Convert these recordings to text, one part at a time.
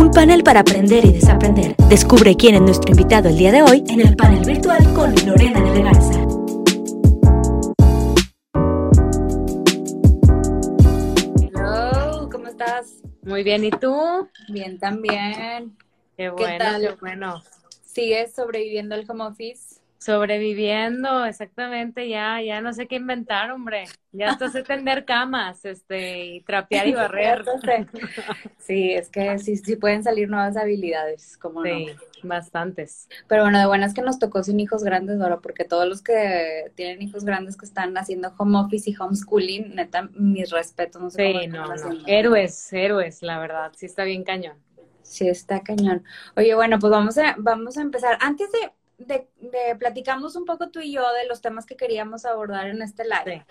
Un panel para aprender y desaprender. Descubre quién es nuestro invitado el día de hoy en el panel virtual con Lorena de Legarza. Hello, ¿cómo estás? Muy bien, ¿y tú? Bien también. Qué bueno, tal? qué bueno. ¿Sigues sobreviviendo al home office? Sobreviviendo, exactamente, ya, ya no sé qué inventar, hombre. Ya hasta sé tender camas, este, y trapear y barrer. Sí, es que sí, sí pueden salir nuevas habilidades, como Sí, no. bastantes. Pero bueno, de buenas que nos tocó sin hijos grandes ahora, porque todos los que tienen hijos grandes que están haciendo home office y homeschooling, neta, mis respetos, no sé Sí, no, no. Héroes, héroes, la verdad, sí está bien cañón. Sí, está cañón. Oye, bueno, pues vamos a, vamos a empezar. Antes de, de, de platicamos un poco tú y yo de los temas que queríamos abordar en este live. Sí.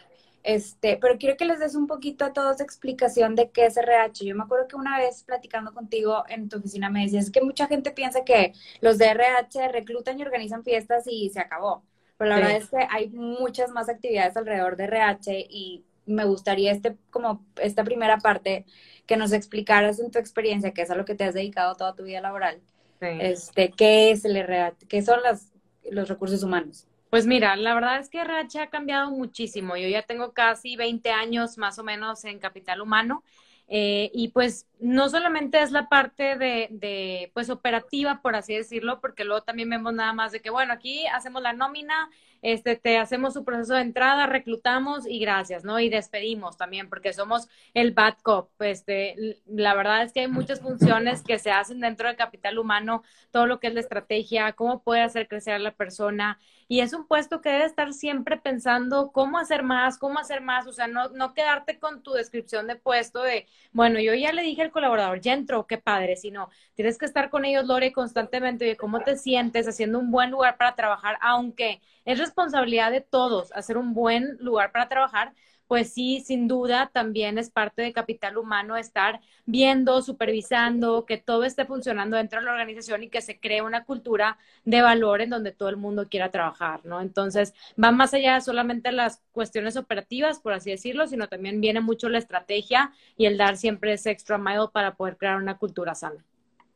Este, pero quiero que les des un poquito a todos explicación de qué es RH. Yo me acuerdo que una vez platicando contigo en tu oficina me decías que mucha gente piensa que los de RH reclutan y organizan fiestas y se acabó. Pero la Sí. verdad es que hay muchas más actividades alrededor de RH y me gustaría este, como esta primera parte que nos explicaras en tu experiencia, que es a lo que te has dedicado toda tu vida laboral. Sí. Este, ¿qué es el RH? ¿Qué son las, los recursos humanos? Pues mira, la verdad es que RH ha cambiado muchísimo. Yo ya tengo casi 20 años más o menos en capital humano. eh, y pues no solamente es la parte de, pues operativa, por así decirlo, porque luego también vemos nada más de que, bueno, aquí hacemos la nómina, este, te hacemos su proceso de entrada, reclutamos y gracias, ¿no? Y despedimos también, porque somos el bad cop. Este, la verdad es que hay muchas funciones que se hacen dentro del capital humano, todo lo que es la estrategia, cómo puede hacer crecer a la persona. Y es un puesto que debe estar siempre pensando cómo hacer más, cómo hacer más, o sea, no, no quedarte con tu descripción de puesto de, bueno, yo ya le dije colaborador, ya entró, qué padre, sino tienes que estar con ellos, Lore, constantemente, de cómo te sientes haciendo un buen lugar para trabajar, aunque es responsabilidad de todos hacer un buen lugar para trabajar, pues sí, sin duda, también es parte de capital humano estar viendo, supervisando, que todo esté funcionando dentro de la organización y que se cree una cultura de valor en donde todo el mundo quiera trabajar, ¿no? Entonces, va más allá de solamente las cuestiones operativas, por así decirlo, sino también viene mucho la estrategia y el dar siempre ese extra mile para poder crear una cultura sana.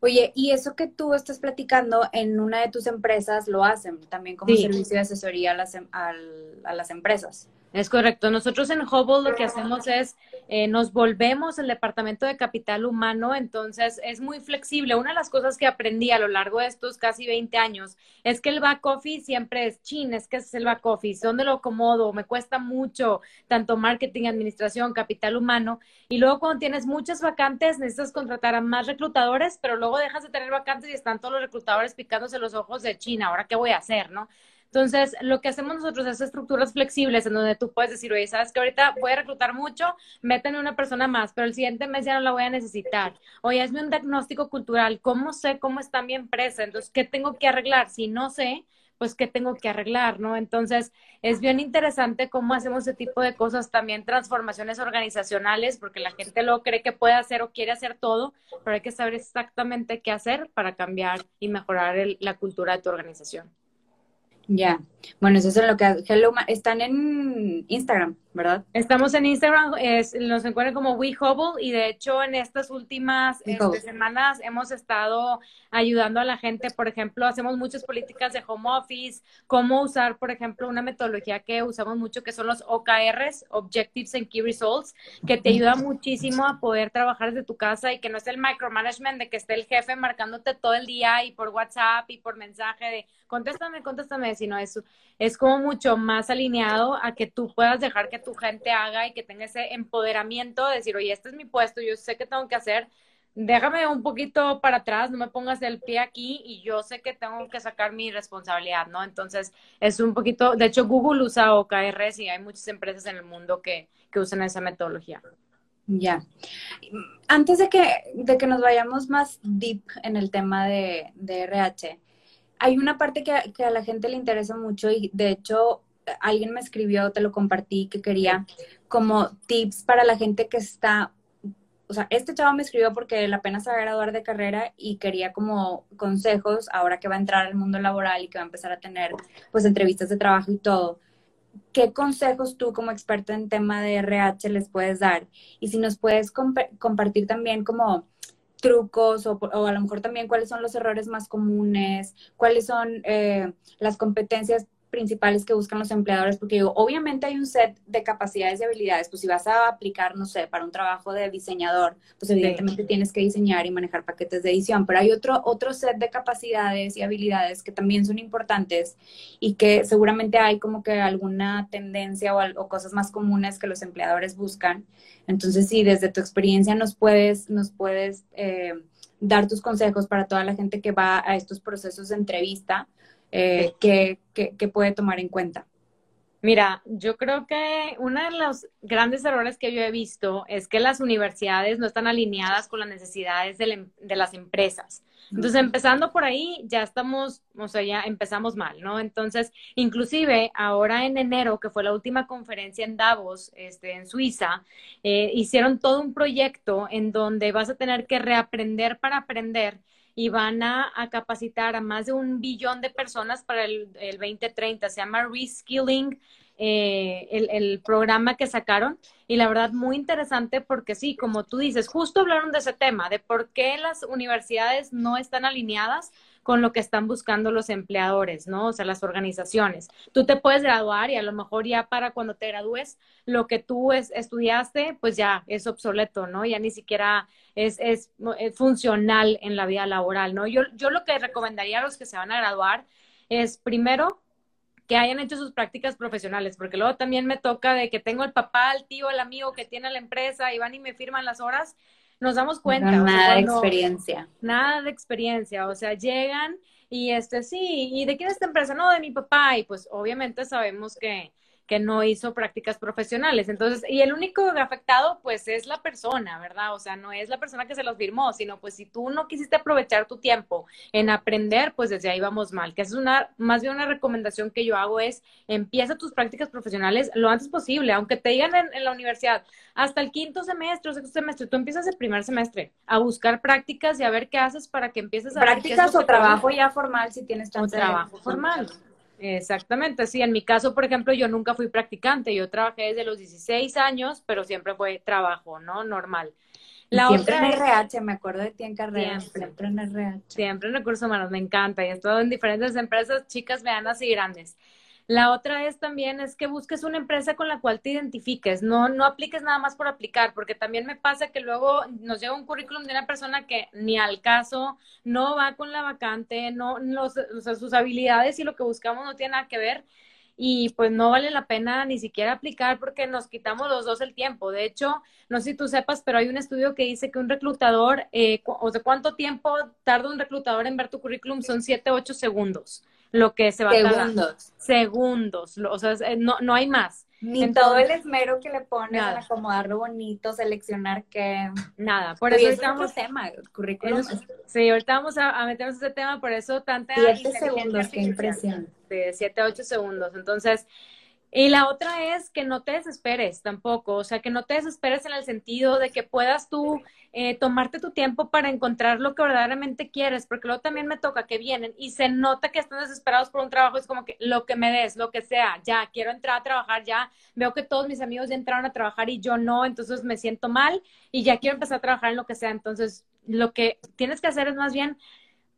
Oye, y eso que tú estás platicando en una de tus empresas lo hacen también como Sí. servicio de asesoría a las, em- a las empresas. Es correcto. Nosotros en Hubble lo que hacemos es, eh, nos volvemos el departamento de capital humano, entonces es muy flexible. Una de las cosas que aprendí a lo largo de estos casi 20 años es que el back office siempre es chin, es que es el back office, ¿dónde lo acomodo? Me cuesta mucho, tanto marketing, administración, capital humano. Y luego cuando tienes muchas vacantes, necesitas contratar a más reclutadores, pero luego dejas de tener vacantes y están todos los reclutadores picándose los ojos de China, ¿ahora qué voy a hacer, no? Entonces, lo que hacemos nosotros es estructuras flexibles en donde tú puedes decir, oye, sabes que ahorita voy a reclutar mucho, méteme una persona más, pero el siguiente mes ya no la voy a necesitar. Oye, hazme un diagnóstico cultural, ¿cómo sé cómo está mi empresa? Entonces, ¿qué tengo que arreglar? Si no sé, pues qué tengo que arreglar, ¿no? Entonces, es bien interesante cómo hacemos ese tipo de cosas, también transformaciones organizacionales, porque la gente luego cree que puede hacer o quiere hacer todo, pero hay que saber exactamente qué hacer para cambiar y mejorar el- la cultura de tu organización. Ya. Bueno, eso es lo que Hello, están en Instagram, ¿verdad? Estamos en Instagram, es- nos encuentran como WeHubble y de hecho en estas últimas este, semanas hemos estado ayudando a la gente, por ejemplo, hacemos muchas políticas de home office, cómo usar, por ejemplo, una metodología que usamos mucho que son los OKRs, Objectives and Key Results, que te ayuda muchísimo a poder trabajar desde tu casa y que no es el micromanagement de que esté el jefe marcándote todo el día y por WhatsApp y por mensaje de contéstame, contéstame, sino es, es como mucho más alineado a que tú puedas dejar que tu gente haga y que tenga ese empoderamiento de decir, oye, este es mi puesto, yo sé qué tengo que hacer, déjame un poquito para atrás, no me pongas el pie aquí y yo sé que tengo que sacar mi responsabilidad, ¿no? Entonces, es un poquito, de hecho, Google usa OKRs y hay muchas empresas en el mundo que, que usan esa metodología. Ya. Antes de que, de que nos vayamos más deep en el tema de, de RH, hay una parte que, que a la gente le interesa mucho y de hecho alguien me escribió, te lo compartí, que quería como tips para la gente que está, o sea, este chavo me escribió porque él apenas se va graduar de carrera y quería como consejos ahora que va a entrar al mundo laboral y que va a empezar a tener pues entrevistas de trabajo y todo. ¿Qué consejos tú como experto en tema de RH les puedes dar? Y si nos puedes comp compartir también como trucos o, o, a lo mejor también cuáles son los errores más comunes, cuáles son eh, las competencias principales que buscan los empleadores, porque digo, obviamente hay un set de capacidades y habilidades, pues si vas a aplicar, no sé, para un trabajo de diseñador, pues evidentemente tienes que diseñar y manejar paquetes de edición, pero hay otro, otro set de capacidades y habilidades que también son importantes y que seguramente hay como que alguna tendencia o, o cosas más comunes que los empleadores buscan. Entonces, sí, desde tu experiencia nos puedes, nos puedes eh, dar tus consejos para toda la gente que va a estos procesos de entrevista eh, que, que, puede tomar en cuenta? Mira, yo creo que uno de los grandes errores que yo he visto es que las universidades no están alineadas con las necesidades de, em, de, las empresas. Entonces, empezando por ahí, ya estamos, o sea, ya empezamos mal, ¿no? Entonces, inclusive ahora en enero, que fue la última conferencia en Davos, este, en Suiza, eh, hicieron todo un proyecto en donde vas a tener que reaprender para aprender y van a, capacitar a más de un billón de personas para el, el 2030. Se llama Reskilling, eh, el, el, programa que sacaron. Y la verdad, muy interesante porque sí, como tú dices, justo hablaron de ese tema, de por qué las universidades no están alineadas con lo que están buscando los empleadores, ¿no? O sea, las organizaciones. Tú te puedes graduar y a lo mejor ya para cuando te gradúes, lo que tú es, estudiaste, pues ya es obsoleto, ¿no? Ya ni siquiera es, es, es, funcional en la vida laboral, ¿no? Yo, yo lo que recomendaría a los que se van a graduar es primero que hayan hecho sus prácticas profesionales, porque luego también me toca de que tengo el papá, el tío, el amigo que tiene la empresa y van y me firman las horas nos damos cuenta. nada de experiencia. Nada de experiencia, o sea, llegan y este sí, ¿y de quién es esta empresa? No, de mi papá, y pues obviamente sabemos que que no hizo prácticas profesionales. Entonces, y el único afectado, pues, es la persona, ¿verdad? O sea, no es la persona que se los firmó, sino pues si tú no quisiste aprovechar tu tiempo en aprender, pues desde ahí vamos mal. Que es una, más bien una recomendación que yo hago es, empieza tus prácticas profesionales lo antes posible, aunque te digan en, la universidad, hasta el quinto semestre o sexto semestre, tú empiezas el primer semestre a buscar prácticas y a ver qué haces para que empieces a... Prácticas o trabajo ya formal si tienes chance. trabajo formal. Exactamente, sí. En mi caso, por ejemplo, yo nunca fui practicante. Yo trabajé desde los 16 años, pero siempre fue trabajo, ¿no? Normal. La siempre otra en RH, me acuerdo de ti en carrera. Siempre, en RH. Siempre en recursos humanos, me encanta. Y he estado en diferentes empresas, chicas, medianas y grandes. La otra es también es que busques una empresa con la cual te identifiques, no, no apliques nada más por aplicar, porque también me pasa que luego nos llega un currículum de una persona que ni al caso, no va con la vacante, no, los, o sea, sus habilidades y lo que buscamos no tiene nada que ver y pues no vale la pena ni siquiera aplicar porque nos quitamos los dos el tiempo. De hecho, no sé si tú sepas, pero hay un estudio que dice que un reclutador, eh, o sea, ¿cuánto tiempo tarda un reclutador en ver tu currículum? Son 7, 8 segundos lo que se va a tardar. Segundos. O sea, no, no hay más. Ni todo el esmero que le pones en acomodarlo bonito, seleccionar que... Nada, por eso estamos... tema, currículum. sí, ahorita vamos a, meternos ese tema, por eso tanta... Siete segundos, qué impresión. De siete a ocho segundos. Entonces, y la otra es que no te desesperes tampoco, o sea, que no te desesperes en el sentido de que puedas tú eh, tomarte tu tiempo para encontrar lo que verdaderamente quieres, porque luego también me toca que vienen y se nota que están desesperados por un trabajo, es como que lo que me des, lo que sea, ya, quiero entrar a trabajar, ya, veo que todos mis amigos ya entraron a trabajar y yo no, entonces me siento mal y ya quiero empezar a trabajar en lo que sea, entonces lo que tienes que hacer es más bien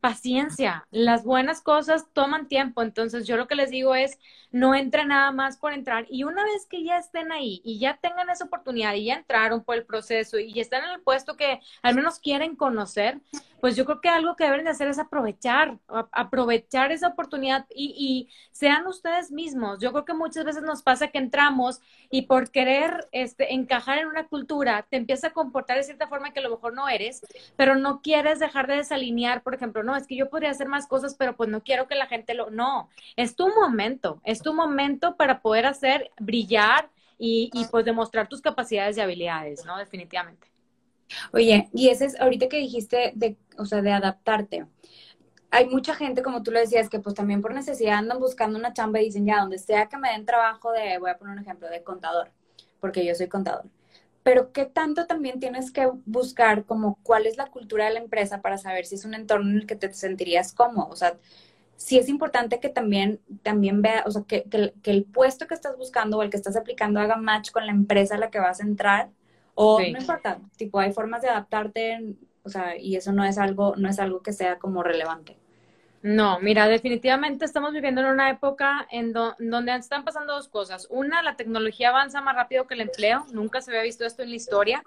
paciencia. Las buenas cosas toman tiempo. Entonces, yo lo que les digo es, no entren nada más por entrar. Y una vez que ya estén ahí y ya tengan esa oportunidad y ya entraron por el proceso y están en el puesto que al menos quieren conocer, pues yo creo que algo que deben de hacer es aprovechar, aprovechar esa oportunidad y, sean ustedes mismos. Yo creo que muchas veces nos pasa que entramos y por querer este, encajar en una cultura, te empieza a comportar de cierta forma que a lo mejor no eres, pero no quieres dejar de desalinear, por ejemplo, no, es que yo podría hacer más cosas, pero pues no quiero que la gente lo, no, es tu momento, es tu momento para poder hacer brillar y, y pues demostrar tus capacidades y habilidades, ¿no? Definitivamente. Oye, y ese es ahorita que dijiste de, o sea, de adaptarte. Hay mucha gente, como tú lo decías, que pues también por necesidad andan buscando una chamba y dicen, ya, donde sea que me den trabajo de, voy a poner un ejemplo, de contador, porque yo soy contador. Pero ¿qué tanto también tienes que buscar como cuál es la cultura de la empresa para saber si es un entorno en el que te sentirías cómodo? O sea, sí es importante que también, también vea, o sea, que, que, que el puesto que estás buscando o el que estás aplicando haga match con la empresa a la que vas a entrar o no importa, tipo, hay formas de adaptarte o sea, y eso no es algo, no es algo que sea como relevante. No, mira, definitivamente estamos viviendo en una época en donde están pasando dos cosas. Una, la tecnología avanza más rápido que el empleo, nunca se había visto esto en la historia.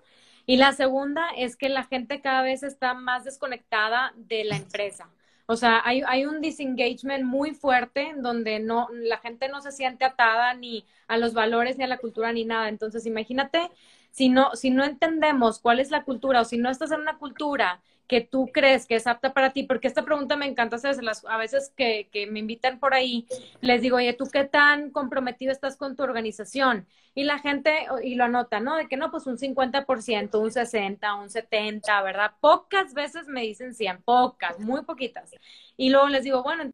Y la segunda es que la gente cada vez está más desconectada de la empresa. O sea, hay, hay un disengagement muy fuerte en donde no, la gente no se siente atada ni a los valores, ni a la cultura, ni nada. Entonces, imagínate si no, si no entendemos cuál es la cultura o si no estás en una cultura que tú crees que es apta para ti, porque esta pregunta me encanta hacerlas a veces que, que, me invitan por ahí, les digo, oye, ¿tú qué tan comprometido estás con tu organización? Y la gente, y lo anota, ¿no? De que no, pues un 50%, un 60%, un 70%, ¿verdad? Pocas veces me dicen 100, pocas, muy poquitas. Y luego les digo, bueno.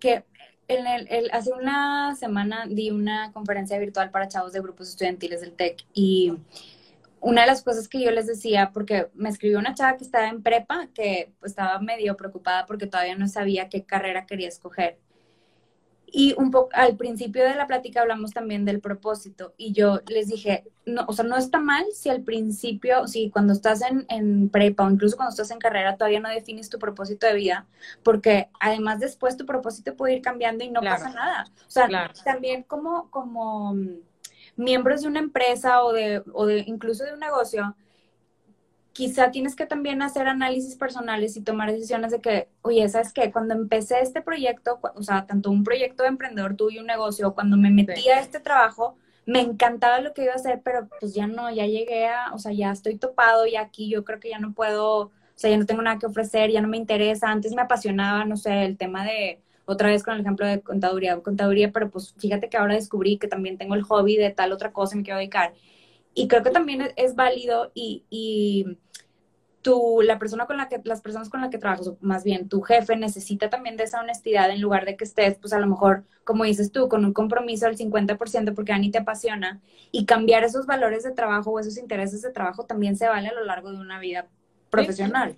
Que en el, hace una semana di una conferencia virtual para chavos de grupos estudiantiles del TEC y una de las cosas que yo les decía, porque me escribió una chava que estaba en prepa, que pues, estaba medio preocupada porque todavía no sabía qué carrera quería escoger. Y un poco al principio de la plática hablamos también del propósito y yo les dije, no, o sea, no está mal si al principio, si cuando estás en, en, prepa o incluso cuando estás en carrera todavía no defines tu propósito de vida, porque además después tu propósito puede ir cambiando y no pasa nada. O sea, también como, como miembros de una empresa o de, o de incluso de un negocio, quizá tienes que también hacer análisis personales y tomar decisiones de que, oye, ¿sabes qué? Cuando empecé este proyecto, o sea, tanto un proyecto de emprendedor tú y un negocio, cuando me metí a este trabajo, me encantaba lo que iba a hacer, pero pues ya no, ya llegué a, o sea, ya estoy topado y aquí yo creo que ya no puedo, o sea, ya no tengo nada que ofrecer, ya no me interesa. Antes me apasionaba, no sé, el tema de, otra vez con el ejemplo de contaduría, contaduría, pero pues fíjate que ahora descubrí que también tengo el hobby de tal otra cosa y me quiero dedicar. Y creo que también es, válido y, y tú, la persona con la que, las personas con las que trabajas, o más bien tu jefe, necesita también de esa honestidad en lugar de que estés, pues a lo mejor, como dices tú, con un compromiso del 50% porque a ni te apasiona y cambiar esos valores de trabajo o esos intereses de trabajo también se vale a lo largo de una vida profesional.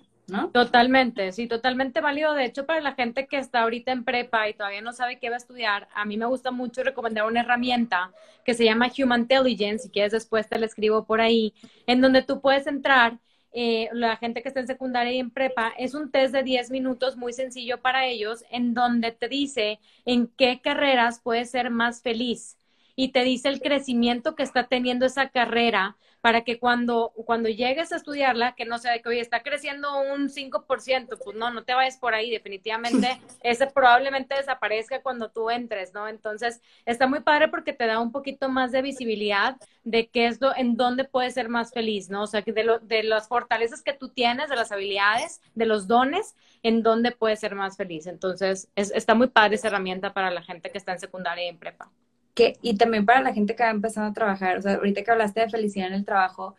Totalmente, sí, totalmente válido. De hecho, para la gente que está ahorita en prepa y todavía no sabe qué va a estudiar, a mí me gusta mucho recomendar una herramienta que se llama Human Intelligence, si quieres después te la escribo por ahí, en donde tú puedes entrar, eh, la gente que está en secundaria y en prepa, es un test de 10 minutos muy sencillo para ellos, en donde te dice en qué carreras puedes ser más feliz y te dice el crecimiento que está teniendo esa carrera para que cuando, cuando llegues a estudiarla, que no sea de que, oye, está creciendo un 5%, pues no, no te vayas por ahí, definitivamente ese probablemente desaparezca cuando tú entres, ¿no? Entonces, está muy padre porque te da un poquito más de visibilidad de qué es lo, en dónde puedes ser más feliz, ¿no? O sea, de, lo, de las fortalezas que tú tienes, de las habilidades, de los dones, en dónde puedes ser más feliz. Entonces, es, está muy padre esa herramienta para la gente que está en secundaria y en prepa y también para la gente que va empezando a trabajar, o sea, ahorita que hablaste de felicidad en el trabajo,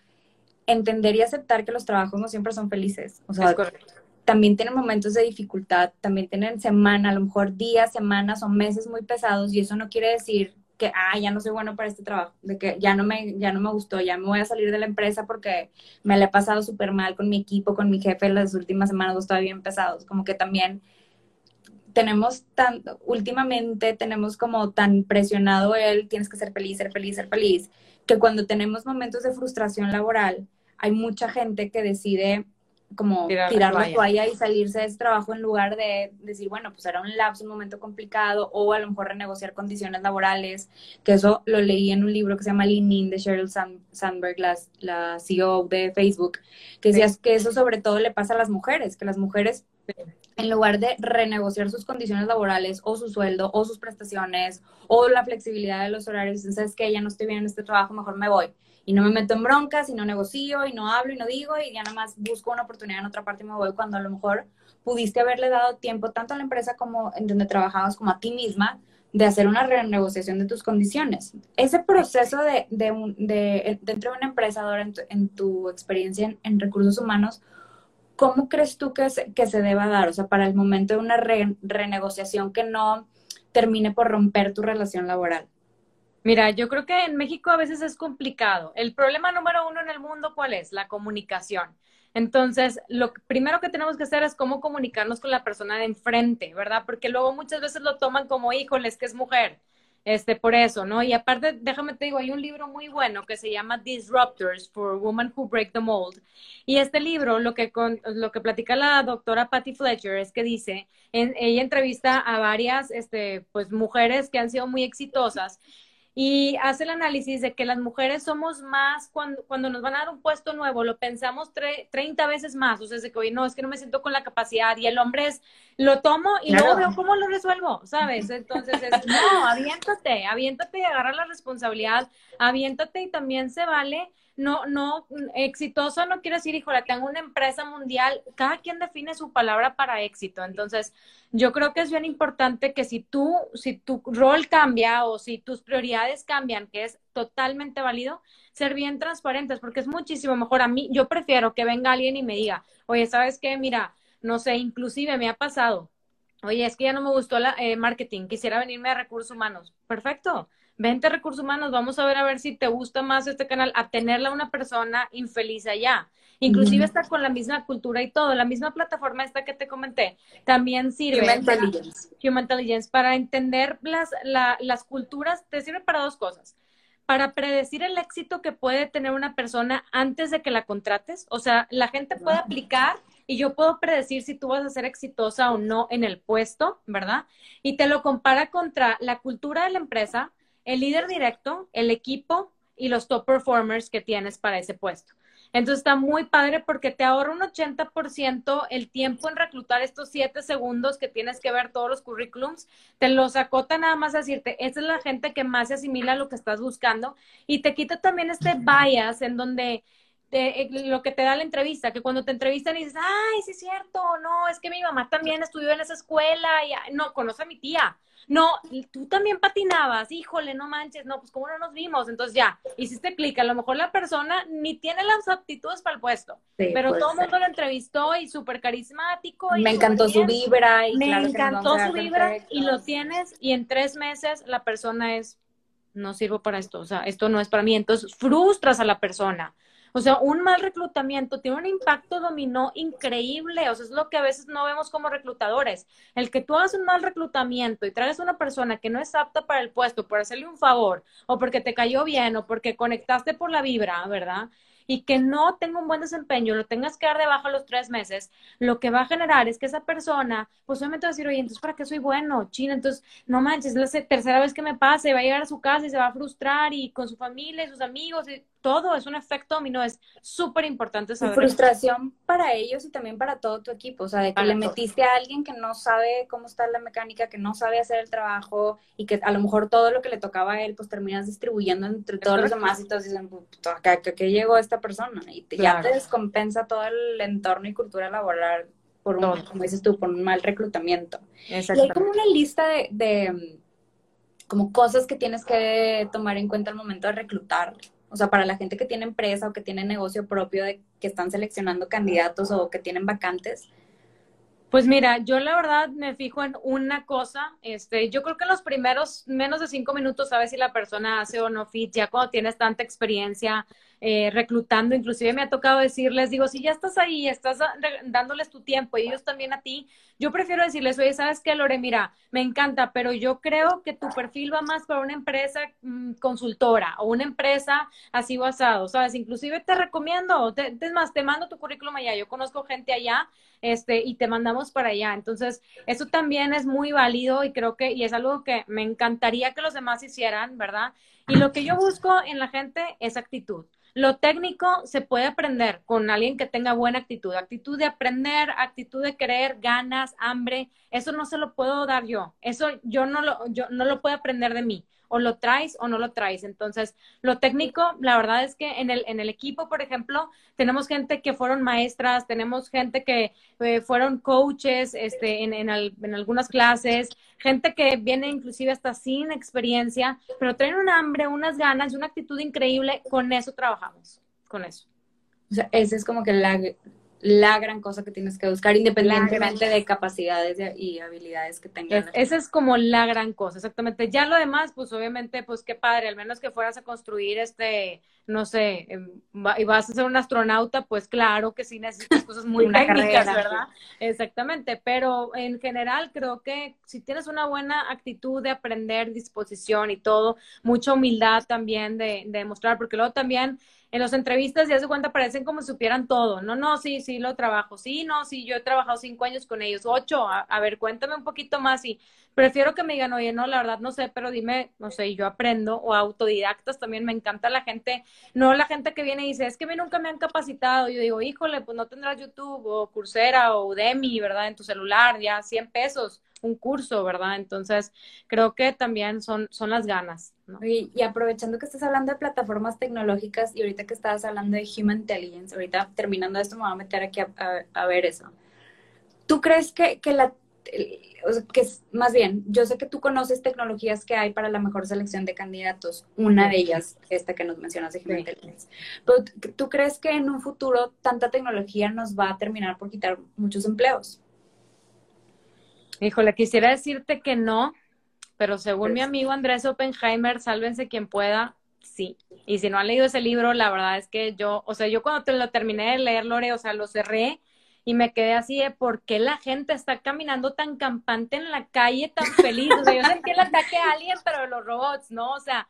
entender y aceptar que los trabajos no siempre son felices. O sea, también tienen momentos de dificultad, también tienen semana, a lo mejor días, semanas o meses muy pesados y eso no quiere decir que, ah, ya no soy bueno para este trabajo, de que ya no me, ya no me gustó, ya me voy a salir de la empresa porque me la he pasado súper mal con mi equipo, con mi jefe las últimas semanas, dos todavía bien pesados, como que también tenemos tan, últimamente tenemos como tan presionado el tienes que ser feliz, ser feliz, ser feliz, que cuando tenemos momentos de frustración laboral, hay mucha gente que decide como tirar, la, toalla. y salirse de ese trabajo en lugar de decir, bueno, pues era un lapso, un momento complicado, o a lo mejor renegociar condiciones laborales, que eso lo leí en un libro que se llama Lean In de Sheryl Sandberg, la, la CEO de Facebook, que decía que eso sobre todo le pasa a las mujeres, que las mujeres en lugar de renegociar sus condiciones laborales o su sueldo o sus prestaciones o la flexibilidad de los horarios, sabes que ya no estoy bien en este trabajo, mejor me voy. Y no me meto en broncas y no negocio y no hablo y no digo y ya nada más busco una oportunidad en otra parte y me voy cuando a lo mejor pudiste haberle dado tiempo tanto a la empresa como en donde trabajabas como a ti misma de hacer una renegociación de tus condiciones. Ese proceso de, de, de, dentro de una empresa, ahora en tu, experiencia en recursos humanos, ¿cómo crees tú que se, que se deba dar? O sea, para el momento de una renegociación que no termine por romper tu relación laboral. Mira, yo creo que en México a veces es complicado. El problema número uno en el mundo, ¿cuál es? La comunicación. Entonces, lo primero que tenemos que hacer es cómo comunicarnos con la persona de enfrente, ¿verdad? Porque luego muchas veces lo toman como, híjoles, que es mujer este, por eso, ¿no? Y aparte, déjame te digo, hay un libro muy bueno que se llama Disruptors for Women Who Break the Mold. Y este libro, lo que, con, lo que platica la doctora Patty Fletcher es que dice, en, ella entrevista a varias, este, pues, mujeres que han sido muy exitosas y hace el análisis de que las mujeres somos más, cuando, cuando nos van a dar un puesto nuevo, lo pensamos 30 veces más, o sea, es de que, oye, no, es que no me siento con la capacidad, y el hombre es, lo tomo y luego veo cómo lo resuelvo, ¿sabes? Entonces es, no, aviéntate, aviéntate y agarra la responsabilidad, aviéntate y también se vale no, no, exitoso no quiere decir, híjole, tengo una empresa mundial, cada quien define su palabra para éxito. Entonces, yo creo que es bien importante que si tú, si tu rol cambia o si tus prioridades cambian, que es totalmente válido, ser bien transparentes, porque es muchísimo mejor a mí, yo prefiero que venga alguien y me diga, oye, ¿sabes qué? Mira, no sé, inclusive me ha pasado, oye, es que ya no me gustó la eh, marketing, quisiera venirme a recursos humanos. Perfecto vente recursos humanos, vamos a ver a ver si te gusta más este canal, a tenerla una persona infeliz allá. Inclusive está con la misma cultura y todo, la misma plataforma esta que te comenté, también sirve. Human Intelligence. Human Intelligence, para entender las, las culturas, te sirve para dos cosas. Para predecir el éxito que puede tener una persona antes de que la contrates. O sea, la gente puede aplicar y yo puedo predecir si tú vas a ser exitosa o no en el puesto, ¿verdad? Y te lo compara contra la cultura de la empresa, el líder directo, el equipo y los top performers que tienes para ese puesto. Entonces está muy padre porque te ahorra un 80% el tiempo en reclutar estos 7 segundos que tienes que ver todos los currículums. Te los acota nada más a decirte, esta es la gente que más se asimila a lo que estás buscando y te quita también este bias en donde eh, lo que te da la entrevista, que cuando te entrevistan y dices, ay, sí es cierto, no, es que mi mamá también estudió en esa escuela y no, conoce a mi tía no, tú también patinabas, híjole, no manches, no, pues cómo no nos vimos, entonces ya, hiciste clic, a lo mejor la persona ni tiene las aptitudes para el puesto, pero todo el mundo lo entrevistó y súper carismático. me encantó su vibra. Y me encantó su vibra y lo tienes y en tres meses la persona es, no sirvo para esto, o sea, esto no es para mí, entonces frustras a la persona. O sea, un mal reclutamiento tiene un impacto dominó increíble. O sea, es lo que a veces no vemos como reclutadores. El que tú hagas un mal reclutamiento y traigas a una persona que no es apta para el puesto por hacerle un favor, o porque te cayó bien, o porque conectaste por la vibra, ¿verdad? y que no tenga un buen desempeño, lo tengas que dar de baja los tres meses, lo que va a generar es que esa persona, pues obviamente va a decir, oye, entonces, ¿para qué soy bueno? China, entonces, no manches, es la tercera vez que me pase, va a llegar a su casa y se va a frustrar y con su familia y sus amigos y todo es un efecto dominó, es súper importante saber. frustración para ellos y también para todo tu equipo, o sea, de que le metiste a alguien que no sabe cómo está la mecánica, que no sabe hacer el trabajo y que a lo mejor todo lo que le tocaba a él, pues terminas distribuyendo entre todos los demás y todos dicen, ¿a qué llegó esta persona? Y ya te descompensa todo el entorno y cultura laboral por un, como dices tú, por un mal reclutamiento. Y hay como una lista de, de como cosas que tienes que tomar en cuenta al momento de reclutar o sea, para la gente que tiene empresa o que tiene negocio propio, de que están seleccionando candidatos o que tienen vacantes. Pues mira, yo la verdad me fijo en una cosa, este, yo creo que en los primeros menos de cinco minutos sabes si la persona hace o no fit, ya cuando tienes tanta experiencia, eh, reclutando, inclusive me ha tocado decirles, digo, si ya estás ahí, estás dándoles tu tiempo y ellos también a ti, yo prefiero decirles, oye, ¿sabes qué, Lore? Mira, me encanta, pero yo creo que tu perfil va más para una empresa mm, consultora o una empresa así basado, ¿sabes? Inclusive te recomiendo, es más, te mando tu currículum allá, yo conozco gente allá, este, y te mandamos para allá. Entonces, eso también es muy válido y creo que, y es algo que me encantaría que los demás hicieran, ¿verdad? Y lo que yo busco en la gente es actitud. Lo técnico se puede aprender con alguien que tenga buena actitud, actitud de aprender, actitud de querer, ganas, hambre. Eso no se lo puedo dar yo. Eso yo no lo, yo no lo puedo aprender de mí o lo traes o no lo traes. Entonces, lo técnico, la verdad es que en el, en el equipo, por ejemplo, tenemos gente que fueron maestras, tenemos gente que eh, fueron coaches este, en, en, algunas clases, gente que viene inclusive hasta sin experiencia, pero traen un hambre, unas ganas una actitud increíble, con eso trabajamos, con eso. O sea, ese es como que la, la gran cosa que tienes que buscar, independientemente de capacidades y habilidades que tengas. esa es como la gran cosa, exactamente. Ya lo demás, pues obviamente, pues qué padre, al menos que fueras a construir este, no sé, em, y vas a ser un astronauta, pues claro que sí necesitas cosas muy técnicas, ¿verdad? Exactamente, pero en general creo que si tienes una buena actitud de aprender, disposición y todo, mucha humildad también de, de mostrar, porque luego también en las entrevistas ya se cuenta parecen como si supieran todo. No, no, sí, sí, lo trabajo. Sí, no, sí, yo he trabajado cinco años con ellos, ocho. A, ver, cuéntame un poquito más y prefiero que me digan, oye, no, la verdad no sé, pero dime, no sé, yo aprendo. O autodidactas también, me encanta la gente, no la gente que viene y dice, es que a mí nunca me han capacitado. Yo digo, híjole, pues no tendrás YouTube o Coursera o Udemy, ¿verdad? En tu celular, ya 100 pesos un curso, ¿verdad? Entonces, creo que también son, son las ganas. ¿no? Y, aprovechando que estás hablando de plataformas tecnológicas y ahorita que estabas hablando de Human Intelligence, ahorita terminando esto me voy a meter aquí a, ver eso. ¿Tú crees que, que la... que es, más bien, yo sé que tú conoces tecnologías que hay para la mejor selección de candidatos, una de ellas, esta que nos mencionas de Human Intelligence. Pero ¿tú crees que en un futuro tanta tecnología nos va a terminar por quitar muchos empleos? Híjole, quisiera decirte que no, pero según mi amigo Andrés Oppenheimer, sálvense quien pueda, sí. Y si no han leído ese libro, la verdad es que yo, o sea, yo cuando te lo terminé de leer, Lore, o sea, lo cerré y me quedé así de por qué la gente está caminando tan campante en la calle, tan feliz. O sea, yo sentí el ataque a alguien, pero de los robots, ¿no? O sea,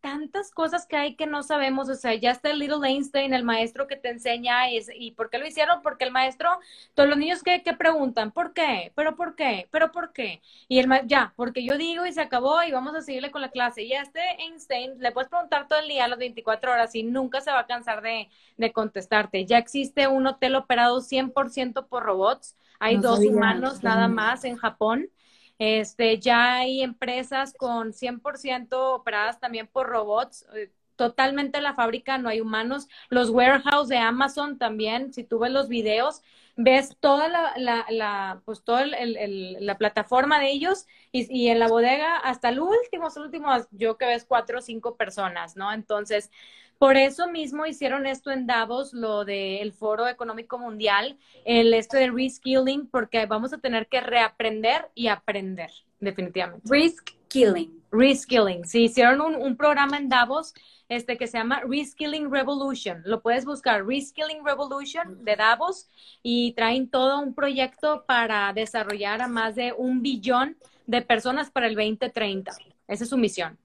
tantas cosas que hay que no sabemos, o sea, ya está el Little Einstein, el maestro que te enseña, y, y ¿por qué lo hicieron? Porque el maestro, todos los niños que, que preguntan, ¿por qué? ¿Pero por qué? ¿Pero por qué? Y el ya, porque yo digo y se acabó y vamos a seguirle con la clase. Y a este Einstein le puedes preguntar todo el día, a las 24 horas, y nunca se va a cansar de, de contestarte. Ya existe un hotel operado 100% por robots, hay dos humanos nada más en Japón este, ya hay empresas con 100% operadas también por robots. Eh, totalmente la fábrica, no hay humanos. Los warehouse de Amazon también, si tú ves los videos, ves toda la, la, la pues toda la plataforma de ellos y, y, en la bodega hasta el último, el último, yo que ves cuatro o cinco personas, ¿no? Entonces, por eso mismo hicieron esto en Davos, lo del Foro Económico Mundial, el esto de reskilling, porque vamos a tener que reaprender y aprender, definitivamente. Reskilling. Reskilling. Sí, hicieron un, un programa en Davos este que se llama Reskilling Revolution. Lo puedes buscar, Reskilling Revolution de Davos, y traen todo un proyecto para desarrollar a más de un billón de personas para el 2030. Esa es su misión.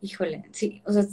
Híjole, sí, o sea,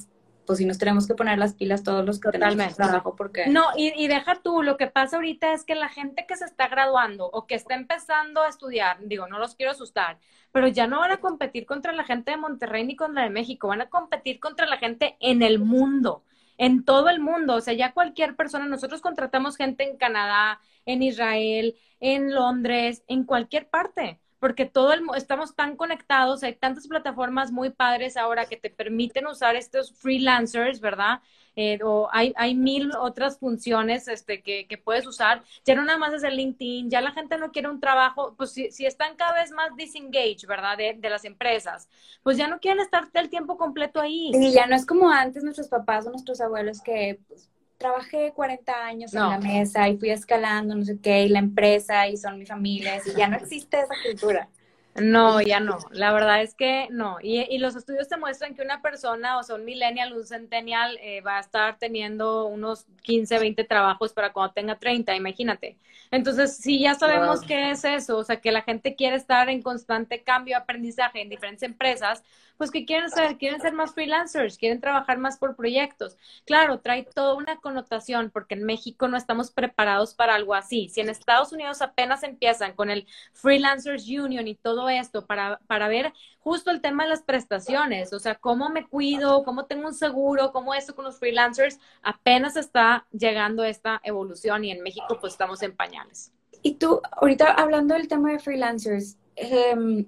pues si nos tenemos que poner las pilas todos los que tenemos trabajo porque... No, y, y, deja tú, lo que pasa ahorita es que la gente que se está graduando o que está empezando a estudiar, digo, no los quiero asustar, pero ya no van a competir contra la gente de Monterrey ni contra la de México, van a competir contra la gente en el mundo, en todo el mundo, o sea, ya cualquier persona, nosotros contratamos gente en Canadá, en Israel, en Londres, en cualquier parte porque todo el estamos tan conectados, hay tantas plataformas muy padres ahora que te permiten usar estos freelancers, ¿verdad? Eh, o hay, hay mil otras funciones este, que, que, puedes usar. Ya no nada más es el LinkedIn, ya la gente no quiere un trabajo, pues si, si están cada vez más disengaged, ¿verdad? De, de, las empresas, pues ya no quieren estar el tiempo completo ahí. Y ya no es como antes nuestros papás o nuestros abuelos que pues, trabajé 40 años en la mesa y fui escalando, no sé qué, y la empresa y son mi familia, y ya no existe esa cultura. No, ya no. La verdad es que no. Y, y, los estudios te muestran que una persona, o sea, un millennial, un centennial, eh, va a estar teniendo unos 15, 20 trabajos para cuando tenga 30, imagínate. Entonces, sí, ya sabemos qué es eso, o sea, que la gente quiere estar en constante cambio, aprendizaje en diferentes empresas, pues que quieren ser, quieren ser más freelancers, quieren trabajar más por proyectos. Claro, trae toda una connotación porque en México no estamos preparados para algo así. Si en Estados Unidos apenas empiezan con el Freelancers Union y todo esto para, para ver justo el tema de las prestaciones, o sea, cómo me cuido, cómo tengo un seguro, cómo esto con los freelancers, apenas está llegando esta evolución y en México pues estamos en pañales. Y tú, ahorita hablando del tema de freelancers, eh,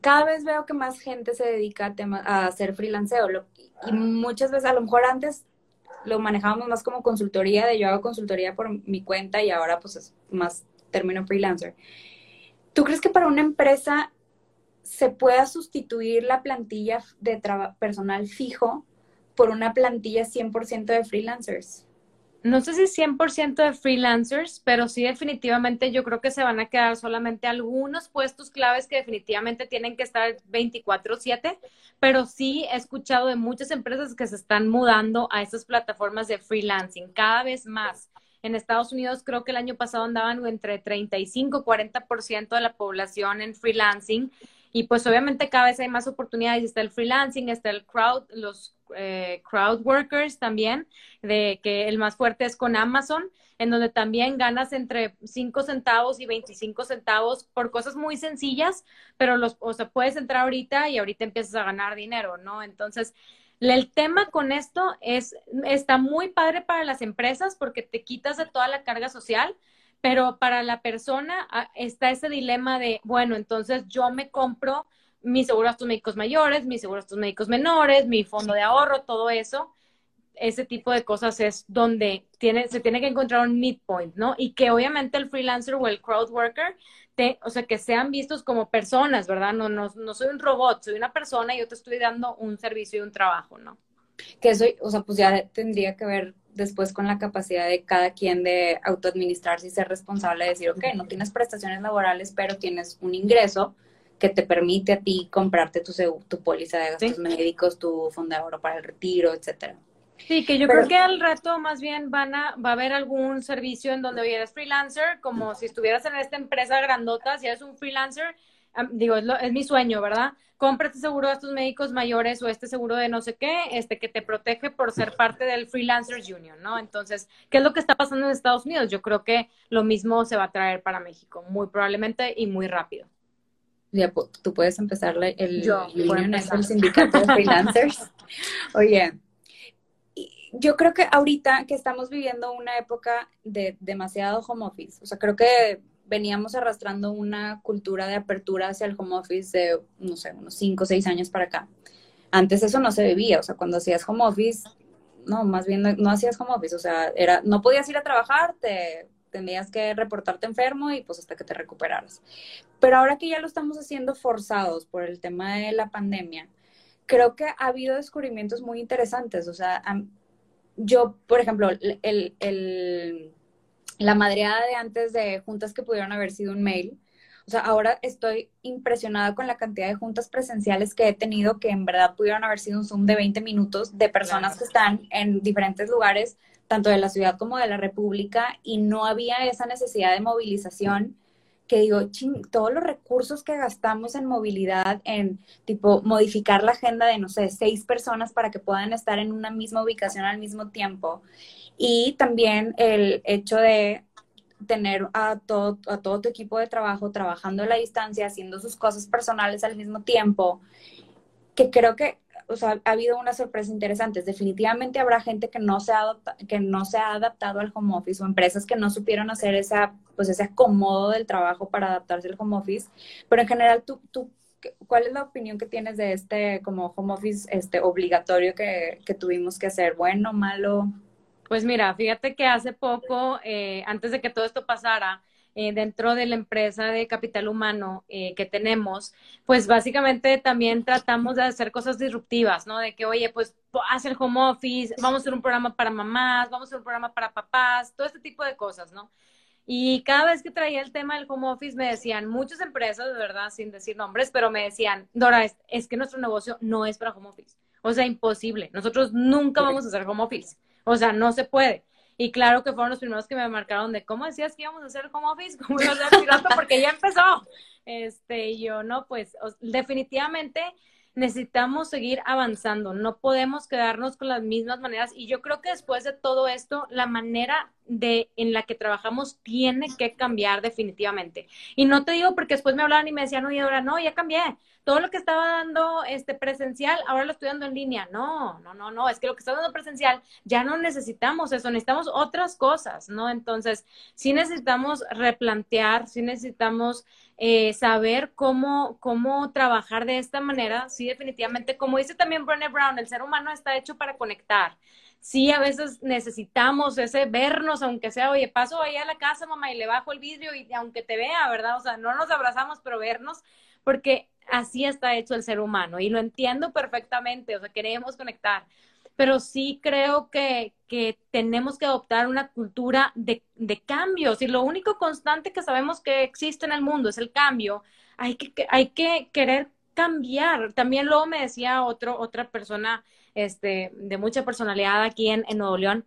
cada vez veo que más gente se dedica a, tema, a hacer freelanceo y muchas veces, a lo mejor antes lo manejábamos más como consultoría, de yo hago consultoría por mi cuenta y ahora pues es más término freelancer. ¿Tú crees que para una empresa se pueda sustituir la plantilla de personal fijo por una plantilla 100% de freelancers? No sé si 100% de freelancers, pero sí definitivamente yo creo que se van a quedar solamente algunos puestos claves que definitivamente tienen que estar 24/7, pero sí he escuchado de muchas empresas que se están mudando a estas plataformas de freelancing cada vez más. En Estados Unidos creo que el año pasado andaban entre 35 y 40% de la población en freelancing y pues obviamente cada vez hay más oportunidades. Está el freelancing, está el crowd, los eh, crowd workers también, de que el más fuerte es con Amazon, en donde también ganas entre 5 centavos y 25 centavos por cosas muy sencillas, pero los, o sea, puedes entrar ahorita y ahorita empiezas a ganar dinero, ¿no? Entonces, el tema con esto es, está muy padre para las empresas porque te quitas de toda la carga social, pero para la persona ah, está ese dilema de, bueno, entonces yo me compro mis seguros médicos mayores, mis seguros médicos menores, mi fondo de ahorro, todo eso. Ese tipo de cosas es donde tiene, se tiene que encontrar un midpoint, ¿no? Y que obviamente el freelancer o el crowd worker, te, o sea, que sean vistos como personas, ¿verdad? No, no, no soy un robot, soy una persona y yo te estoy dando un servicio y un trabajo, ¿no? Que eso, o sea, pues ya tendría que ver después con la capacidad de cada quien de autoadministrarse y ser responsable de decir, ok, no tienes prestaciones laborales, pero tienes un ingreso que te permite a ti comprarte tu, tu póliza de gastos médicos, tu fondo de para el retiro, etcétera. Sí, que yo creo que al rato más bien van a, va a haber algún servicio en donde hoy eres freelancer, como si estuvieras en esta empresa grandota, si eres un freelancer, digo, es, es, mi sueño, ¿verdad? Cómprate seguro de estos médicos mayores o este seguro de no sé qué, este que te protege por ser parte del Freelancers Union, ¿no? Entonces, ¿qué es lo que está pasando en Estados Unidos? Yo creo que lo mismo se va a traer para México, muy probablemente y muy rápido. Ya, tú puedes empezar el, yo, union, es el sindicato de freelancers. Oye, yo creo que ahorita que estamos viviendo una época de demasiado home office, o sea, creo que veníamos arrastrando una cultura de apertura hacia el home office de, no sé, unos cinco o seis años para acá. Antes eso no se vivía, o sea, cuando hacías home office, no, más bien no, hacías home office, o sea, era, no podías ir a trabajar, te tenías que reportarte enfermo y pues hasta que te recuperaras. Pero ahora que ya lo estamos haciendo forzados por el tema de la pandemia, creo que ha habido descubrimientos muy interesantes, o sea, yo, por ejemplo, el, el la madreada de antes de juntas que pudieron haber sido un mail. O sea, ahora estoy impresionada con la cantidad de juntas presenciales que he tenido que en verdad pudieron haber sido un Zoom de 20 minutos de personas que están en diferentes lugares, tanto de la ciudad como de la República, y no había esa necesidad de movilización que digo, ching, todos los recursos que gastamos en movilidad, en tipo modificar la agenda de, no sé, seis personas para que puedan estar en una misma ubicación al mismo tiempo y también el hecho de tener a todo, a todo tu equipo de trabajo trabajando a la distancia, haciendo sus cosas personales al mismo tiempo, que creo que o sea, ha habido unas sorpresas interesantes. Definitivamente habrá gente que no, se ha que no se ha adaptado al home office o empresas que no supieron hacer esa, pues ese acomodo del trabajo para adaptarse al home office. Pero en general, ¿tú, tú ¿cuál es la opinión que tienes de este como home office este, obligatorio que, que tuvimos que hacer? ¿Bueno, malo? Pues mira, fíjate que hace poco, eh, antes de que todo esto pasara, eh, dentro de la empresa de capital humano eh, que tenemos, pues básicamente también tratamos de hacer cosas disruptivas, ¿no? De que, oye, pues haz el home office, vamos a hacer un programa para mamás, vamos a hacer un programa para papás, todo este tipo de cosas, ¿no? Y cada vez que traía el tema del home office me decían, muchas empresas, de verdad, sin decir nombres, pero me decían, Dora, es, es que nuestro negocio no es para home office. O sea, imposible. Nosotros nunca vamos a hacer home office. O sea, no se puede. Y claro que fueron los primeros que me marcaron de cómo decías que íbamos a hacer home office, cómo ibas a hacer porque ya empezó. Este, y yo no, pues definitivamente necesitamos seguir avanzando, no podemos quedarnos con las mismas maneras y yo creo que después de todo esto, la manera de en la que trabajamos tiene que cambiar definitivamente. Y no te digo porque después me hablaban y me decían, oye, ahora no, ya cambié. Todo lo que estaba dando este presencial, ahora lo estoy dando en línea. No, no, no, no, es que lo que está dando presencial ya no necesitamos eso, necesitamos otras cosas, ¿no? Entonces, sí necesitamos replantear, sí necesitamos eh, saber cómo, cómo trabajar de esta manera. Sí, definitivamente, como dice también Brené Brown, el ser humano está hecho para conectar sí a veces necesitamos ese vernos, aunque sea, oye, paso ahí a la casa, mamá, y le bajo el vidrio y aunque te vea, ¿verdad? O sea, no nos abrazamos, pero vernos, porque así está hecho el ser humano y lo entiendo perfectamente, o sea, queremos conectar. Pero sí creo que, que tenemos que adoptar una cultura de, de cambios y lo único constante que sabemos que existe en el mundo es el cambio. Hay que, hay que querer cambiar. También luego me decía otro, otra persona este, de mucha personalidad aquí en, en Nuevo León,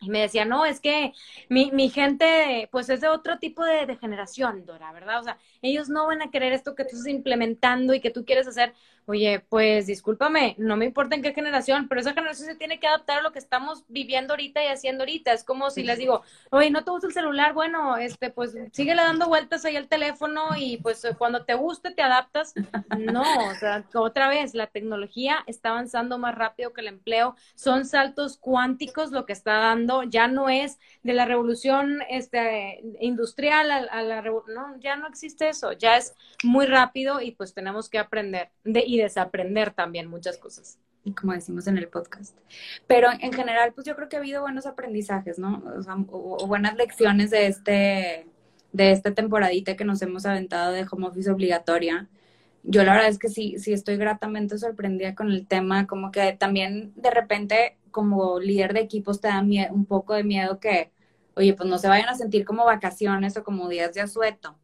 y me decía, no, es que mi, mi gente, pues es de otro tipo de, de, generación, Dora, ¿verdad? O sea, ellos no van a querer esto que tú estás implementando y que tú quieres hacer. Oye, pues discúlpame, no me importa en qué generación, pero esa generación se tiene que adaptar a lo que estamos viviendo ahorita y haciendo ahorita. Es como si les digo, oye, no te gusta el celular, bueno, este, pues síguele dando vueltas ahí al teléfono y pues cuando te guste te adaptas. No, o sea, otra vez, la tecnología está avanzando más rápido que el empleo. Son saltos cuánticos lo que está dando. Ya no es de la revolución este, industrial a, la revolución, no, ya no existe eso, ya es muy rápido y pues tenemos que aprender. De, y desaprender también muchas cosas. Como decimos en el podcast. Pero en general, pues yo creo que ha habido buenos aprendizajes, ¿no? O, sea, buenas lecciones de este de esta temporadita que nos hemos aventado de home office obligatoria. Yo la verdad es que sí, sí estoy gratamente sorprendida con el tema, como que también de repente como líder de equipos te da un poco de miedo que, oye, pues no se vayan a sentir como vacaciones o como días de asueto.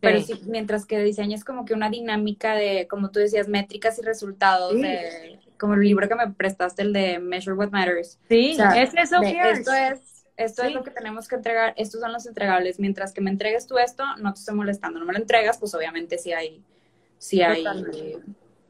Pero sí, mientras que diseñas como que una dinámica de, como tú decías, métricas y resultados, sí. de, como el libro que me prestaste, el de Measure What Matters. Sí, o sea, es eso. De, esto es, esto sí. es lo que tenemos que entregar, estos son los entregables. Mientras que me entregues tú esto, no te estoy molestando. No me lo entregas, pues obviamente sí hay, sí hay.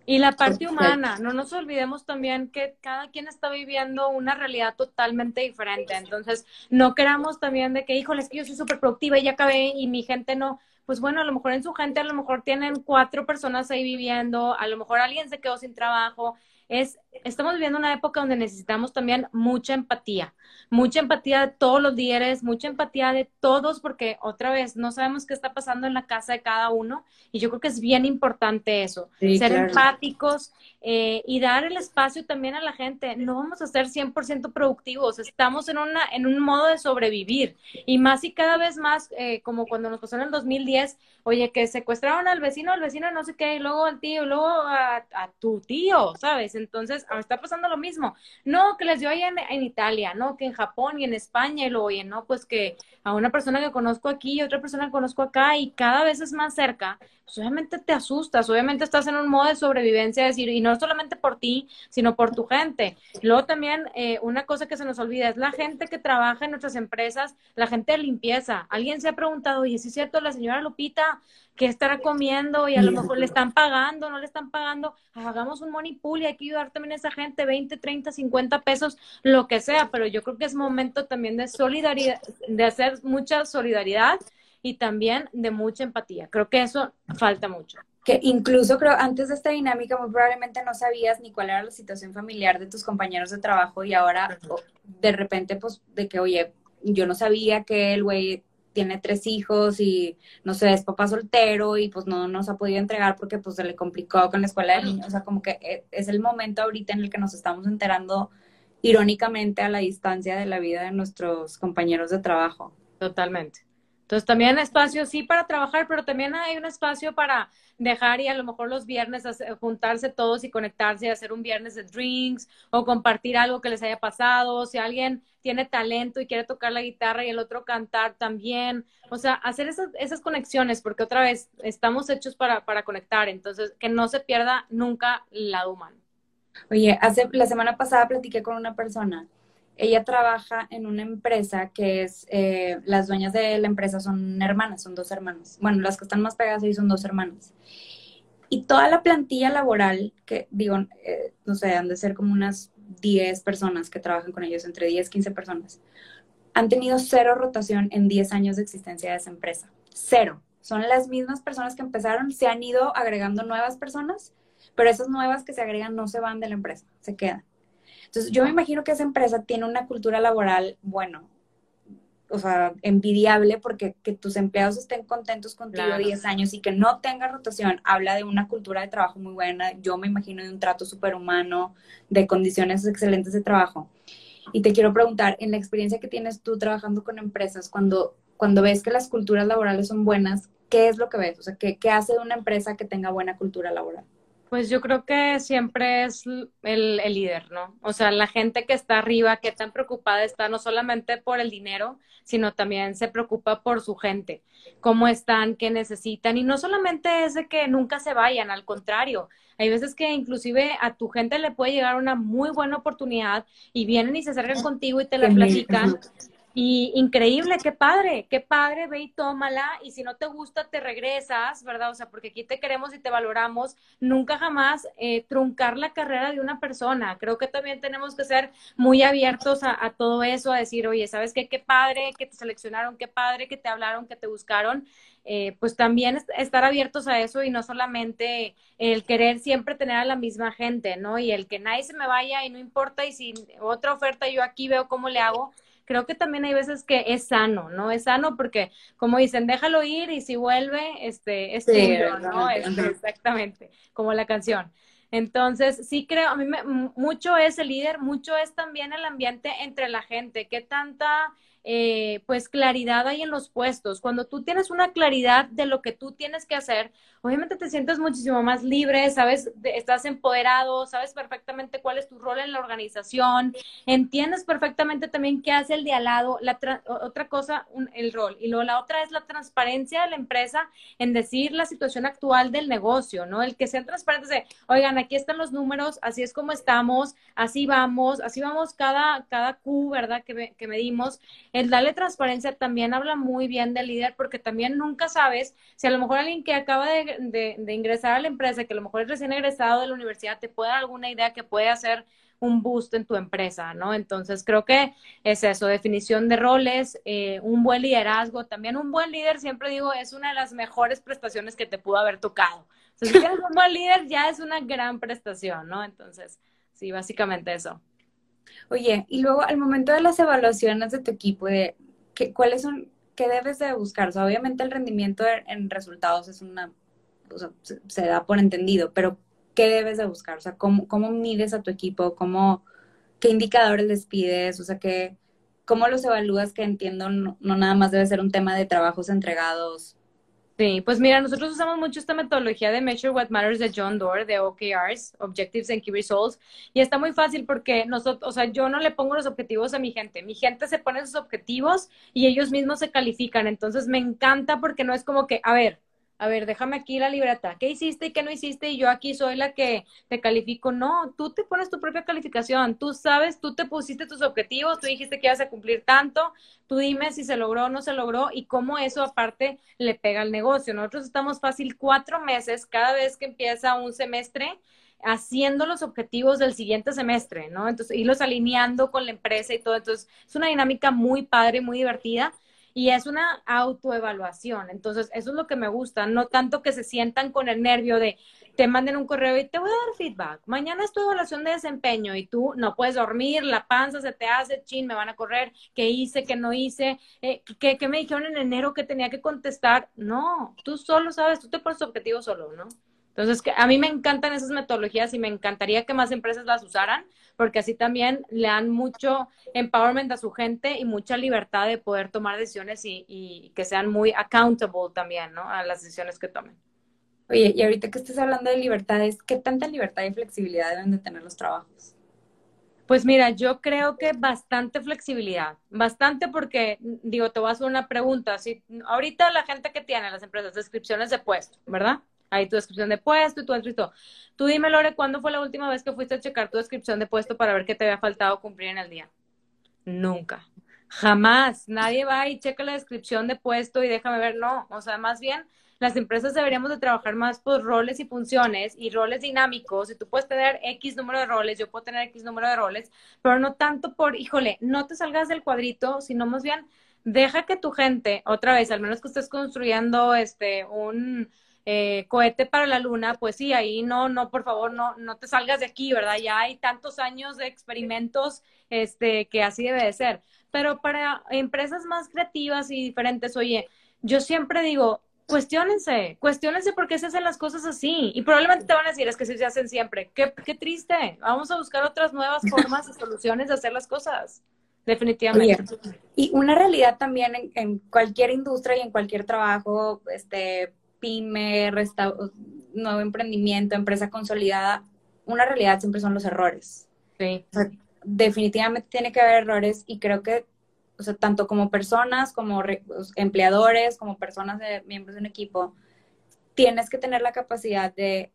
Y la parte humana, no nos olvidemos también que cada quien está viviendo una realidad totalmente diferente. Entonces, no queramos también de que, híjole, es que yo soy súper productiva y ya acabé y mi gente no pues bueno, a lo mejor en su gente, a lo mejor tienen cuatro personas ahí viviendo, a lo mejor alguien se quedó sin trabajo. Es, estamos viviendo una época donde necesitamos también mucha empatía, mucha empatía de todos los líderes, mucha empatía de todos, porque otra vez no sabemos qué está pasando en la casa de cada uno y yo creo que es bien importante eso, sí, ser claro. empáticos eh, y dar el espacio también a la gente. No vamos a ser 100% productivos, estamos en, una, en un modo de sobrevivir y más y cada vez más, eh, como cuando nos pasó en el 2010, oye, que secuestraron al vecino, al vecino no sé qué, y luego al tío, y luego a, a tu tío, ¿sabes? Entonces, está pasando lo mismo. No, que les dio ahí en, Italia, no, que en Japón y en España, y lo oye, no, pues que a una persona que conozco aquí y otra persona que conozco acá, y cada vez es más cerca, pues obviamente te asustas, obviamente estás en un modo de sobrevivencia, decir, y no solamente por ti, sino por tu gente. Luego también, eh, una cosa que se nos olvida es la gente que trabaja en nuestras empresas, la gente de limpieza. Alguien se ha preguntado, oye, si es cierto, la señora Lupita, ¿qué estará comiendo? Y a lo mejor le están pagando, no le están pagando. Hagamos un money pool y hay que ayudar también a esa gente, 20, 30, 50 pesos, lo que sea, pero yo creo que es momento también de solidaridad, de hacer mucha solidaridad y también de mucha empatía. Creo que eso falta mucho. Que incluso creo, antes de esta dinámica, muy probablemente no sabías ni cuál era la situación familiar de tus compañeros de trabajo y ahora de repente, pues, de que, oye, yo no sabía que el güey tiene tres hijos y, no sé, es papá soltero y pues no nos ha podido entregar porque pues se le complicó con la escuela de niños. O sea, como que e, es el momento ahorita en el que nos estamos enterando irónicamente a la distancia de la vida de nuestros compañeros de trabajo. Totalmente. Entonces también espacio sí para trabajar, pero también hay un espacio para dejar y a lo mejor los viernes juntarse todos y conectarse y hacer un viernes de drinks o compartir algo que les haya pasado. Si alguien tiene talento y quiere tocar la guitarra y el otro cantar también. O sea, hacer esas, esas conexiones, porque otra vez estamos hechos para, para conectar. Entonces, que no se pierda nunca el lado humano. Oye, hace, la semana pasada platiqué con una persona ella trabaja en una empresa que es, eh, las dueñas de la empresa son hermanas, son dos hermanas. Bueno, las que están más pegadas ahí son dos hermanas. Y toda la plantilla laboral, que digo, eh, no sé, han de ser como unas 10 personas que trabajan con ellos, entre 10, 15 personas, han tenido cero rotación en 10 años de existencia de esa empresa. Cero. Son las mismas personas que empezaron, se han ido agregando nuevas personas, pero esas nuevas que se agregan no se van de la empresa, se quedan. Entonces, yo me imagino que esa empresa tiene una cultura laboral, bueno, o sea, envidiable porque que tus empleados estén contentos contigo claro. 10 años y que no tenga rotación, habla de una cultura de trabajo muy buena, yo me imagino de un trato superhumano, de condiciones excelentes de trabajo. Y te quiero preguntar, en la experiencia que tienes tú trabajando con empresas, cuando, cuando ves que las culturas laborales son buenas, ¿qué es lo que ves? O sea, ¿qué, qué hace de una empresa que tenga buena cultura laboral? Pues yo creo que siempre es el, líder, ¿no? O sea, la gente que está arriba, que tan preocupada está no solamente por el dinero, sino también se preocupa por su gente, cómo están, qué necesitan. Y no solamente es de que nunca se vayan, al contrario, hay veces que inclusive a tu gente le puede llegar una muy buena oportunidad y vienen y se acercan contigo y te la platican y increíble, qué padre, qué padre, ve y tómala. Y si no te gusta, te regresas, ¿verdad? O sea, porque aquí te queremos y te valoramos. Nunca jamás eh, truncar la carrera de una persona. Creo que también tenemos que ser muy abiertos a, todo eso, a decir, oye, ¿sabes qué? Qué padre que te seleccionaron, qué padre que te hablaron, que te buscaron. Eh, pues también estar abiertos a eso y no solamente el querer siempre tener a la misma gente, ¿no? Y el que nadie se me vaya y no importa y si otra oferta yo aquí veo cómo le hago creo que también hay veces que es sano, ¿no? Es sano porque, como dicen, déjalo ir y si vuelve, este, es tuyo, ¿no? Este, exactamente, como la canción. Entonces, sí creo, a mí me, mucho es el líder, mucho es también el ambiente entre la gente, qué tanta eh, pues claridad hay en los puestos. Cuando tú tienes una claridad de lo que tú tienes que hacer, obviamente te sientes muchísimo más libre, sabes, estás empoderado, sabes perfectamente cuál es tu rol en la organización, entiendes perfectamente también qué hace el de al lado. La otra cosa, el rol. Y luego la otra es la transparencia de la empresa en decir la situación actual del negocio, ¿no? El que sean transparentes de, oigan, aquí están los números, así es como estamos, así vamos, así vamos cada, cada Q, ¿verdad? Que, que medimos el darle transparencia también habla muy bien del líder porque también nunca sabes si a lo mejor alguien que acaba de, ingresar a la empresa, que a lo mejor es recién egresado de la universidad, te puede dar alguna idea que puede hacer un boost en tu empresa, ¿no? Entonces creo que es eso, definición de roles, eh, un buen liderazgo, también un buen líder, siempre digo, es una de las mejores prestaciones que te pudo haber tocado. si tienes un buen líder, ya es una gran prestación, ¿no? Entonces, sí, básicamente eso. Oye, y luego al momento de las evaluaciones de tu equipo, de qué, cuáles son, qué debes de buscar. O sea, obviamente el rendimiento en resultados es una, o sea, se, da por entendido, pero ¿qué debes de buscar? O sea, ¿cómo, cómo mides a tu equipo? ¿Cómo, ¿Qué indicadores les pides? O sea, ¿qué, ¿cómo los evalúas? Que entiendo, no nada más debe ser un tema de trabajos entregados Sí, pues mira, nosotros usamos mucho esta metodología de Measure What Matters de John Doerr, de OKRs, Objectives and Key Results, y está muy fácil porque nosotros, o sea, yo no le pongo los objetivos a mi gente, mi gente se pone sus objetivos y ellos mismos se califican, entonces me encanta porque no es como que, a ver, a ver, déjame aquí la libreta, ¿qué hiciste y qué no hiciste? Y yo aquí soy la que te califico. No, tú te pones tu propia calificación, tú sabes, tú te pusiste tus objetivos, tú dijiste que ibas a cumplir tanto, tú dime si se logró o no se logró y cómo eso aparte le pega al negocio. Nosotros estamos fácil cuatro meses cada vez que empieza un semestre haciendo los objetivos del siguiente semestre, ¿no? Entonces, irlos alineando con la empresa y todo. Entonces, es una dinámica muy padre, muy divertida y es una autoevaluación. Entonces, eso es lo que me gusta, no tanto que se sientan con el nervio de te manden un correo y te voy a dar feedback. Mañana es tu evaluación de desempeño y tú no puedes dormir, la panza se te hace, chin, me van a correr, qué hice, qué no hice, eh, qué, qué me dijeron en enero que tenía que contestar. No, tú solo sabes, tú te pones tu objetivo solo, ¿no? Entonces, a mí me encantan esas metodologías y me encantaría que más empresas las usaran, porque así también le dan mucho empowerment a su gente y mucha libertad de poder tomar decisiones y, que sean muy accountable también, ¿no? A las decisiones que tomen. Oye, y ahorita que estás hablando de libertades, ¿qué tanta libertad y flexibilidad deben de tener los trabajos? Pues mira, yo creo que bastante flexibilidad, bastante porque, digo, te voy a hacer una pregunta. Si ahorita la gente que tiene las empresas descripciones de puesto, ¿verdad? Ahí tu descripción de puesto y tu escrito. Tú dime, Lore, ¿cuándo fue la última vez que fuiste a checar tu descripción de puesto para ver qué te había faltado cumplir en el día? Nunca. Jamás. Nadie va y checa la descripción de puesto y déjame ver. No. O sea, más bien, las empresas deberíamos de trabajar más por roles y funciones y roles dinámicos. Y tú puedes tener X número de roles, yo puedo tener X número de roles, pero no tanto por, híjole, no te salgas del cuadrito, sino más bien deja que tu gente, otra vez, al menos que estés construyendo este un eh, cohete para la luna, pues sí, ahí no, no, por favor, no, no te salgas de aquí, ¿verdad? Ya hay tantos años de experimentos, este, que así debe de ser. Pero para empresas más creativas y diferentes, oye, yo siempre digo, cuestionense, cuestionense por qué se hacen las cosas así. Y probablemente te van a decir, es que se hacen siempre. Qué, triste. Vamos a buscar otras nuevas formas y soluciones de hacer las cosas. Definitivamente. y una realidad también en, cualquier industria y en cualquier trabajo, este, pyme, nuevo emprendimiento, empresa consolidada, una realidad siempre son los errores. Sí. definitivamente tiene que haber errores y creo que, o sea, tanto como personas, como empleadores, como personas de miembros de un equipo, tienes que tener la capacidad de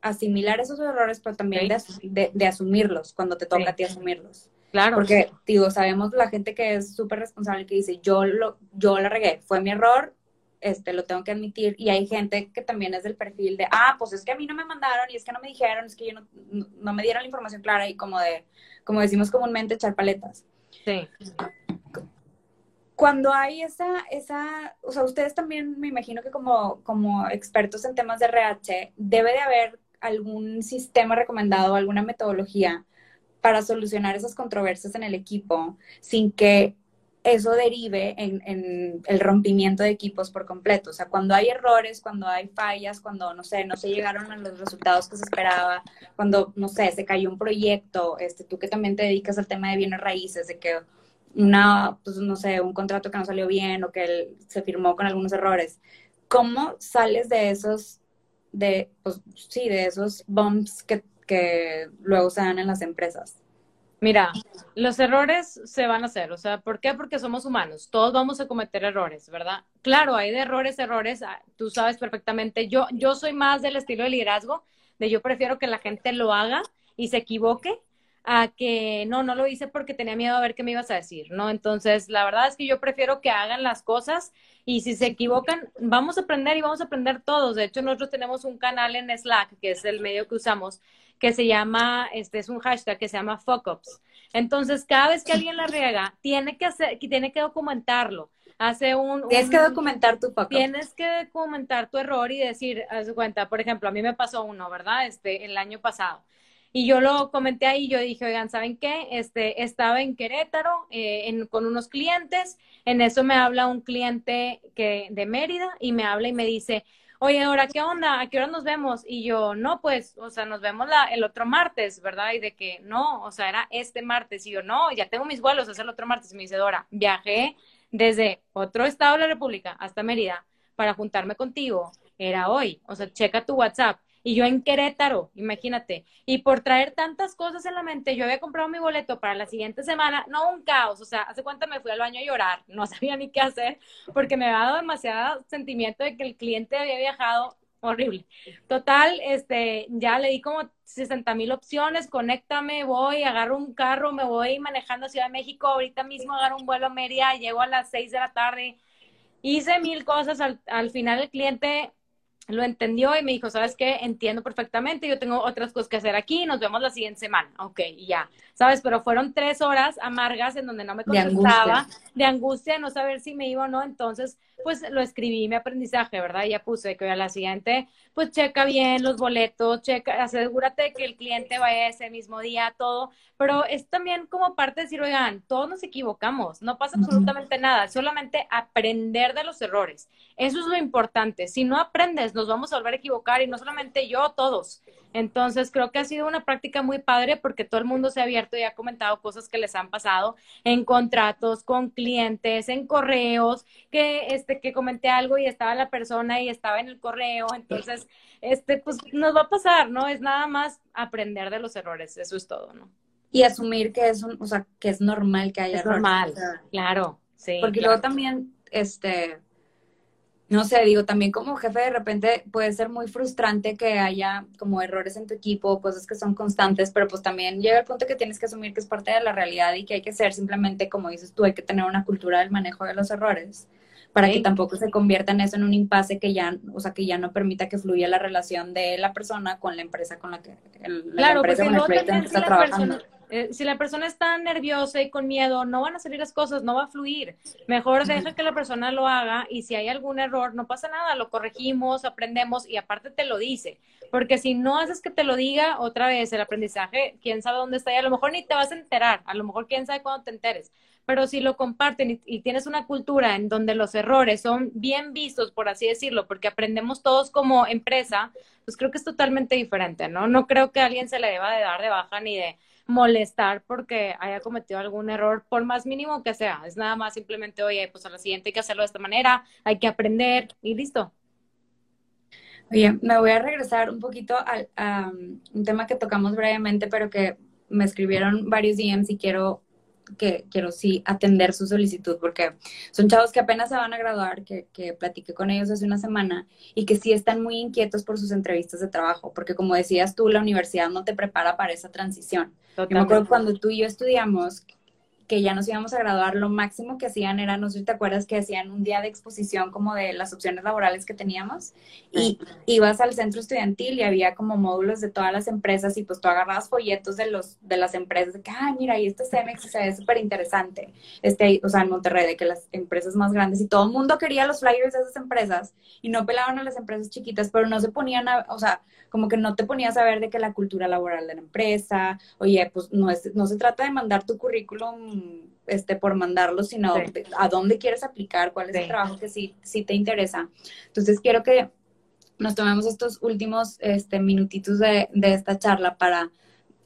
asimilar esos errores, pero también de, asumirlos cuando te toca a ti asumirlos. Claro. Porque, digo, sabemos la gente que es súper responsable que dice, yo lo, yo la regué, fue mi error, este, lo tengo que admitir. Y hay gente que también es del perfil de, ah, pues es que a mí no me mandaron y es que no me dijeron, es que yo no, no, me dieron la información clara y como de, como decimos comúnmente, echar paletas. Sí. Cuando hay esa, esa, o sea, ustedes también me imagino que como, como expertos en temas de RH, debe de haber algún sistema recomendado, alguna metodología para solucionar esas controversias en el equipo sin que eso derive en, el rompimiento de equipos por completo. O sea, cuando hay errores, cuando hay fallas, cuando, no sé, no se llegaron a los resultados que se esperaba, cuando, no sé, se cayó un proyecto, este, tú que también te dedicas al tema de bienes raíces, de que una, pues, no sé, un contrato que no salió bien o que se firmó con algunos errores. ¿Cómo sales de esos de, pues sí, de esos bumps que, que luego se dan en las empresas. Mira, los errores se van a hacer, o sea, ¿por qué? Porque somos humanos, todos vamos a cometer errores, ¿verdad? Claro, hay de errores, errores, ah, tú sabes perfectamente, yo, yo soy más del estilo de liderazgo, de yo prefiero que la gente lo haga y se equivoque a que no, no lo hice porque tenía miedo a ver qué me ibas a decir, ¿no? Entonces, la verdad es que yo prefiero que hagan las cosas y si se equivocan, vamos a aprender y vamos a aprender todos. De hecho, nosotros tenemos un canal en Slack, que es el medio que usamos, que se llama, este es un hashtag que se llama fuckups. Entonces, cada vez que alguien la riega, tiene que hacer, tiene que documentarlo. Hace un, Tienes que documentar tu fuck Tienes que documentar tu error y decir, haz cuenta, por ejemplo, a mí me pasó uno, ¿verdad? Este, el año pasado y yo lo comenté ahí, yo dije, oigan, ¿saben qué? Este, estaba en Querétaro eh, con unos clientes, en eso me habla un cliente que, de Mérida y me habla y me dice, oye, ahora, ¿qué onda? ¿A qué hora nos vemos? Y yo, no, pues, o sea, nos vemos el otro martes, ¿verdad? Y de que, no, o sea, era este martes. Y yo, no, ya tengo mis vuelos, es el otro martes. Y me dice, Dora, viajé desde otro estado de la República hasta Mérida para juntarme contigo. Era hoy, o sea, checa tu WhatsApp y yo en Querétaro, imagínate. Y por traer tantas cosas en la mente, yo había comprado mi boleto para la siguiente semana, no un caos, o sea, hace cuánto me fui al baño a llorar, no sabía ni qué hacer, porque me había dado demasiado sentimiento de que el cliente había viajado horrible. Total, este, ya le di como 60 mil opciones, conéctame, voy, agarro un carro, me voy manejando a Ciudad de México, ahorita mismo agarro un vuelo a Mérida, llego a las 6 de la tarde, hice mil cosas, al, al final el cliente lo entendió y me dijo, ¿sabes qué? Entiendo perfectamente, yo tengo otras cosas que hacer aquí, nos vemos la siguiente semana. Ok, ya, ¿sabes? Pero fueron tres horas amargas en donde no me contestaba, de angustia, de no saber si me iba o no, entonces, pues lo escribí mi aprendizaje, ¿verdad? Y ya puse que a la siguiente, pues checa bien los boletos, checa, asegúrate que el cliente vaya ese mismo día, todo, pero es también como parte de decir, oigan, todos nos equivocamos, no pasa absolutamente nada, solamente aprender de los errores. Eso es lo importante. Si no aprendes, nos vamos a volver a equivocar y no solamente yo, todos. Entonces, creo que ha sido una práctica muy padre porque todo el mundo se ha abierto y ha comentado cosas que les han pasado en contratos, con clientes, en correos, que este que comenté algo y estaba la persona y estaba en el correo, entonces este pues nos va a pasar, ¿no? Es nada más aprender de los errores, eso es todo, ¿no? Y asumir que es un, o sea, que es normal que haya es normal, claro, sí. Porque luego también este no sé, digo, también como jefe de repente puede ser muy frustrante que haya como errores en tu equipo, cosas que son constantes, pero pues también llega el punto que tienes que asumir que es parte de la realidad y que hay que ser simplemente, como dices tú, hay que tener una cultura del manejo de los errores para que tampoco se convierta en eso en un impasse que ya, o sea, que ya no permita que fluya la relación de la persona con la empresa con la que el, claro, la empresa con el proyecto está trabajando. Eh, si la persona está nerviosa y con miedo, no van a salir las cosas, no va a fluir. Mejor deja que la persona lo haga y si hay algún error, no pasa nada, lo corregimos, aprendemos y aparte te lo dice. Porque si no haces que te lo diga otra vez, el aprendizaje, quién sabe dónde está y a lo mejor ni te vas a enterar, a lo mejor quién sabe cuándo te enteres. Pero si lo comparten y, tienes una cultura en donde los errores son bien vistos, por así decirlo, porque aprendemos todos como empresa, pues creo que es totalmente diferente, ¿no? No creo que a alguien se le deba de dar de baja ni de molestar porque haya cometido algún error, por más mínimo que sea. Es nada más simplemente, oye, pues a la siguiente hay que hacerlo de esta manera, hay que aprender y listo. Oye, me voy a regresar un poquito al, a un tema que tocamos brevemente, pero que me escribieron varios DMs y quiero que quiero sí atender su solicitud porque son chavos que apenas se van a graduar, que, que platiqué con ellos hace una semana y que sí están muy inquietos por sus entrevistas de trabajo, porque como decías tú, la universidad no te prepara para esa transición. Yo me acuerdo cuando tú y yo estudiamos, que ya nos íbamos a graduar, lo máximo que hacían era, no sé si te acuerdas, que hacían un día de exposición como de las opciones laborales que teníamos. Y ibas al centro estudiantil y había como módulos de todas las empresas y pues tú agarrabas folletos de los de las empresas de que, ay, mira, y este Cemex se ve súper interesante, este, o sea, en Monterrey, de que las empresas más grandes y todo el mundo quería los flyers de esas empresas y no pelaban a las empresas chiquitas, pero no se ponían a, o sea, como que no te ponías a ver de que la cultura laboral de la empresa, oye, pues no, es, no se trata de mandar tu currículum este, por mandarlo, sino a dónde quieres aplicar, cuál es el trabajo que sí, sí te interesa. Entonces quiero que nos tomemos estos últimos este, minutitos de, de esta charla para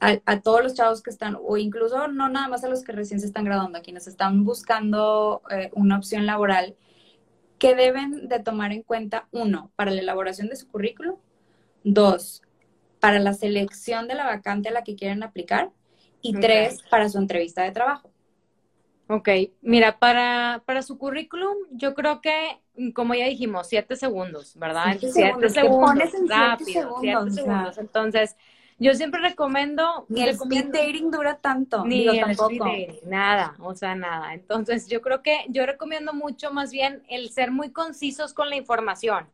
a, todos los chavos que están, o incluso no nada más a los que recién se están graduando, a quienes están buscando eh, una opción laboral, que deben de tomar en cuenta, uno, para la elaboración de su currículum, Dos, para la selección de la vacante a la que quieren aplicar. Y tres, para su entrevista de trabajo. Ok, mira, para, para su currículum, yo creo que, como ya dijimos, siete segundos, ¿verdad? Siete, segundos, segundos rápido, siete segundos. Entonces, yo siempre recomiendo... Ni el speed dating dura tanto. Ni el tampoco. nada, o sea, nada. Entonces, yo creo que yo recomiendo mucho más bien el ser muy concisos con la información.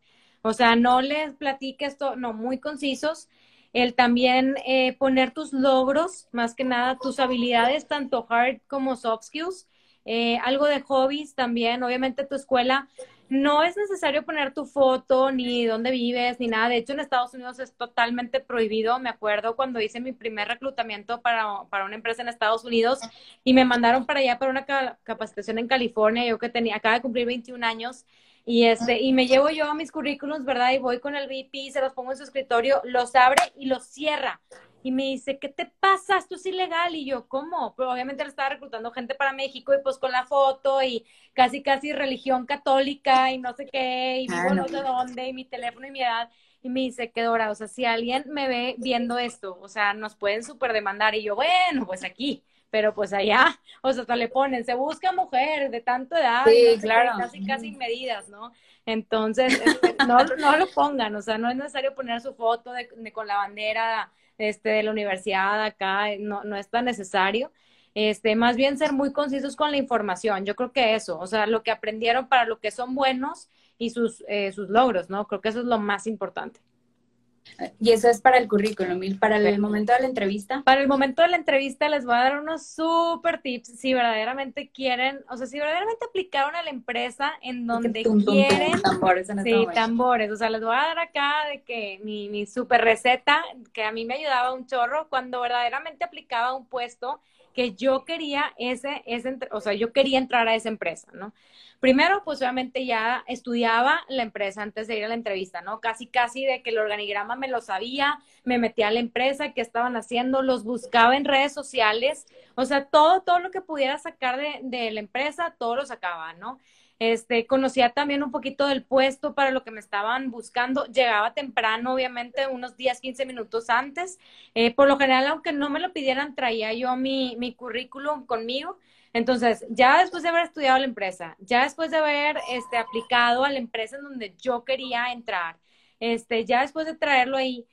O sea, no les platiques esto, no, muy concisos. El también eh, poner tus logros, más que nada, tus habilidades, tanto hard como soft skills. Eh, algo de hobbies también, obviamente tu escuela. No es necesario poner tu foto, ni dónde vives, ni nada. De hecho, en Estados Unidos es totalmente prohibido. Me acuerdo cuando hice mi primer reclutamiento para, para una empresa en Estados Unidos y me mandaron para allá para una capacitación en California. Yo que tenía, acaba de cumplir 21 años y, este, y me llevo yo a mis currículums, ¿verdad? Y voy con el VP, se los pongo en su escritorio, los abre y los cierra. Y me dice, ¿qué te pasa? Esto es ilegal. Y yo, ¿cómo? Pero obviamente le estaba reclutando gente para México y pues con la foto y casi, casi religión católica y no sé qué, y vivo no sé dónde, y mi teléfono y mi edad. Y me dice, qué dora, o sea, si alguien me ve viendo esto, o sea, nos pueden súper demandar. Y yo, bueno, pues aquí pero pues allá, o sea, hasta le ponen, se busca mujer de tanto edad, sí, claro. casi, casi medidas, ¿no? Entonces, este, no, no lo pongan, o sea, no es necesario poner su foto de, con la bandera este, de la universidad acá, no, no es tan necesario. Este, más bien ser muy concisos con la información. Yo creo que eso, o sea, lo que aprendieron para lo que son buenos y sus, eh, sus logros, ¿no? Creo que eso es lo más importante. Y eso es para el currículum. ¿Y para el momento de la entrevista? Para el momento de la entrevista les voy a dar unos super tips si verdaderamente quieren, o sea, si verdaderamente aplicaron a la empresa en donde quieren. tambores en Sí, tambores. O sea, les voy a dar acá de que mi, mi super receta, que a mí me ayudaba un chorro, cuando verdaderamente aplicaba un puesto que yo quería ese, ese, o sea, yo quería entrar a esa empresa, ¿no? Primero, pues obviamente ya estudiaba la empresa antes de ir a la entrevista, ¿no? Casi, casi de que el organigrama me lo sabía, me metía a la empresa, qué estaban haciendo, los buscaba en redes sociales, o sea, todo, todo lo que pudiera sacar de, de la empresa, todo lo sacaba, ¿no? Este, conocía también un poquito del puesto para lo que me estaban buscando. Llegaba temprano, obviamente, unos 10, 15 minutos antes. Eh, por lo general, aunque no me lo pidieran, traía yo mi, currículum conmigo. Entonces, ya después de haber estudiado la empresa, ya después de haber este, aplicado a la empresa en donde yo quería entrar, este, ya después de traerlo ahí,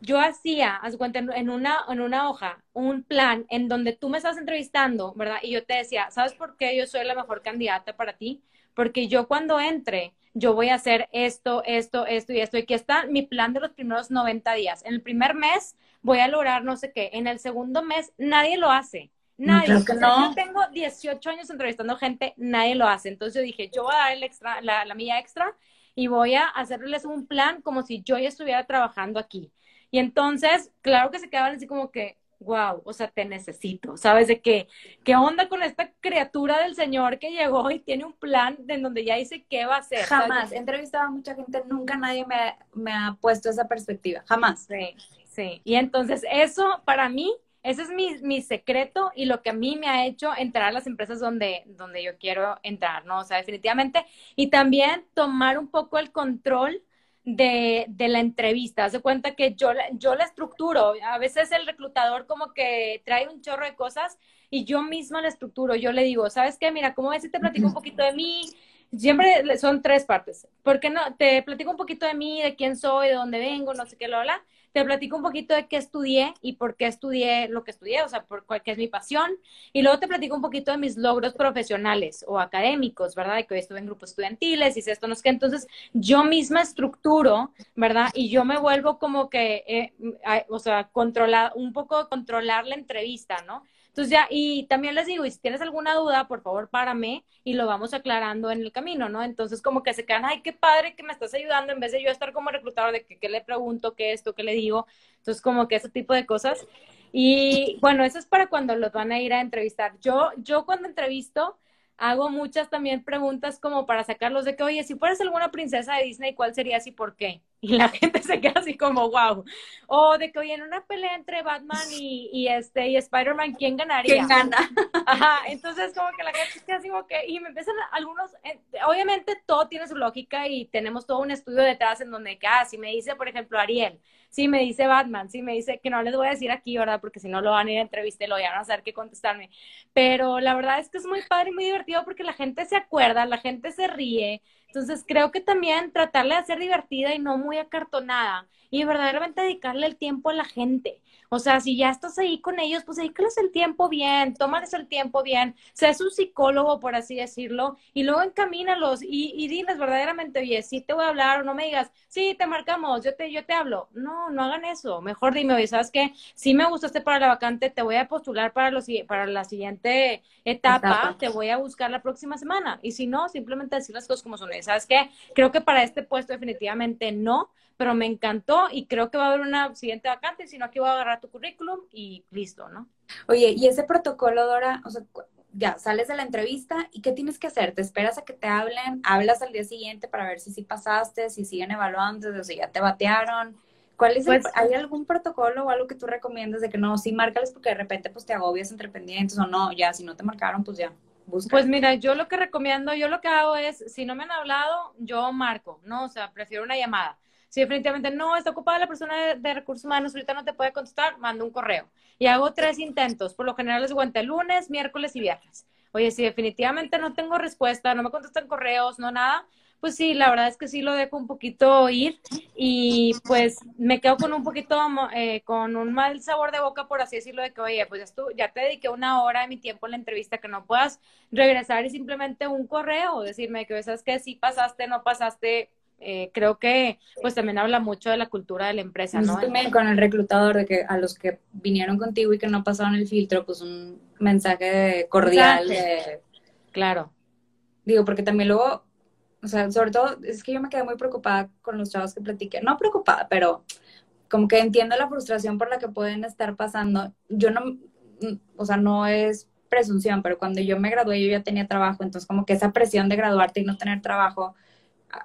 yo hacía, haz cuenta, en una, en una hoja, un plan en donde tú me estás entrevistando, ¿verdad? Y yo te decía, ¿sabes por qué yo soy la mejor candidata para ti? Porque yo cuando entre, yo voy a hacer esto, esto, esto y esto. Y aquí está mi plan de los primeros 90 días. En el primer mes voy a lograr no sé qué. En el segundo mes nadie lo hace. Nadie. Yo tengo 18 años entrevistando gente, nadie lo hace. Entonces yo dije, yo voy a dar el extra, la, la mía extra y voy a hacerles un plan como si yo ya estuviera trabajando aquí. Y entonces, claro que se quedaban así como que, wow, o sea, te necesito, ¿sabes? De qué, qué onda con esta criatura del Señor que llegó y tiene un plan de donde ya dice qué va a hacer. Jamás, he entrevistado a mucha gente, nunca nadie me, me ha puesto esa perspectiva, jamás. Sí, sí. Y entonces eso para mí, ese es mi, mi, secreto y lo que a mí me ha hecho entrar a las empresas donde, donde yo quiero entrar, ¿no? O sea, definitivamente. Y también tomar un poco el control de, de, la entrevista. Haz cuenta que yo, yo la estructuro. A veces el reclutador como que trae un chorro de cosas y yo misma la estructuro. Yo le digo, ¿sabes qué? Mira, ¿cómo ves si te platico un poquito de mí? Siempre son tres partes. ¿Por qué no? Te platico un poquito de mí, de quién soy, de dónde vengo, no sé qué, lo habla te platico un poquito de qué estudié y por qué estudié lo que estudié, o sea, por qué es mi pasión. Y luego te platico un poquito de mis logros profesionales o académicos, ¿verdad? De que hoy estuve en grupos estudiantiles, y esto, no es que entonces yo misma estructuro, ¿verdad? Y yo me vuelvo como que, eh, o sea, controlar, un poco controlar la entrevista, ¿no? Entonces ya, y también les digo, y si tienes alguna duda, por favor, párame y lo vamos aclarando en el camino, ¿no? Entonces como que se quedan, ay, qué padre que me estás ayudando, en vez de yo estar como reclutador de que, qué le pregunto, qué esto, qué le digo. Entonces como que ese tipo de cosas. Y bueno, eso es para cuando los van a ir a entrevistar. Yo, yo cuando entrevisto, hago muchas también preguntas como para sacarlos de que, oye, si fueras alguna princesa de Disney, ¿cuál serías y por qué? Y la gente se queda así como, wow. O de que, oye, en una pelea entre Batman y, y este, y Spider-Man, ¿quién ganaría? ¿Quién gana? Ajá, entonces como que la gente se queda así como que, y me empiezan algunos, eh, obviamente todo tiene su lógica y tenemos todo un estudio detrás en donde, ah, si me dice, por ejemplo, Ariel, si me dice Batman, si me dice, que no les voy a decir aquí, ¿verdad? Porque si no lo van a ir a entrevista y lo van a saber qué contestarme. Pero la verdad es que es muy padre y muy divertido porque la gente se acuerda, la gente se ríe, entonces creo que también tratarle de ser divertida y no muy acartonada y verdaderamente dedicarle el tiempo a la gente. O sea, si ya estás ahí con ellos, pues dedícales el tiempo bien, tómales el tiempo bien, seas un psicólogo, por así decirlo, y luego encamínalos y, y diles verdaderamente, oye, sí te voy a hablar o no me digas, sí, te marcamos, yo te, yo te hablo. No, no hagan eso. Mejor dime, oye, ¿sabes qué? Si me gustaste para la vacante, te voy a postular para, los, para la siguiente etapa, te voy a buscar la próxima semana. Y si no, simplemente decir las cosas como son. ¿Sabes qué? Creo que para este puesto definitivamente no, pero me encantó y creo que va a haber una siguiente vacante, si no aquí voy a agarrar tu currículum y listo, ¿no? Oye, y ese protocolo, Dora, o sea, ya sales de la entrevista y ¿qué tienes que hacer? ¿Te esperas a que te hablen? ¿Hablas al día siguiente para ver si sí pasaste, si siguen evaluando, o si ya te batearon? ¿Cuál es pues ¿Hay algún protocolo o algo que tú recomiendas de que no, sí, márcales porque de repente pues te agobias entre pendientes o no, ya, si no te marcaron, pues ya. Busca. Pues mira, yo lo que recomiendo, yo lo que hago es, si no me han hablado, yo marco, ¿no? O sea, prefiero una llamada si definitivamente no está ocupada la persona de, recursos humanos, ahorita no te puede contestar, mando un correo. Y hago tres intentos. Por lo general les cuenta lunes, miércoles y viernes. Oye, si definitivamente no tengo respuesta, no me contestan correos, no nada, pues sí, la verdad es que sí lo dejo un poquito ir y pues me quedo con un poquito, eh, con un mal sabor de boca, por así decirlo, de que, oye, pues ya, ya te dediqué una hora de mi tiempo en la entrevista, que no puedas regresar y simplemente un correo, decirme que, sabes que sí pasaste, no pasaste, eh, creo que pues también habla mucho de la cultura de la empresa, ¿no? También con el reclutador de que a los que vinieron contigo y que no pasaron el filtro, pues un mensaje cordial. Claro. Digo, porque también luego, o sea, sobre todo es que yo me quedé muy preocupada con los chavos que platiqué, no preocupada, pero como que entiendo la frustración por la que pueden estar pasando. Yo no, o sea, no es presunción, pero cuando yo me gradué yo ya tenía trabajo, entonces como que esa presión de graduarte y no tener trabajo,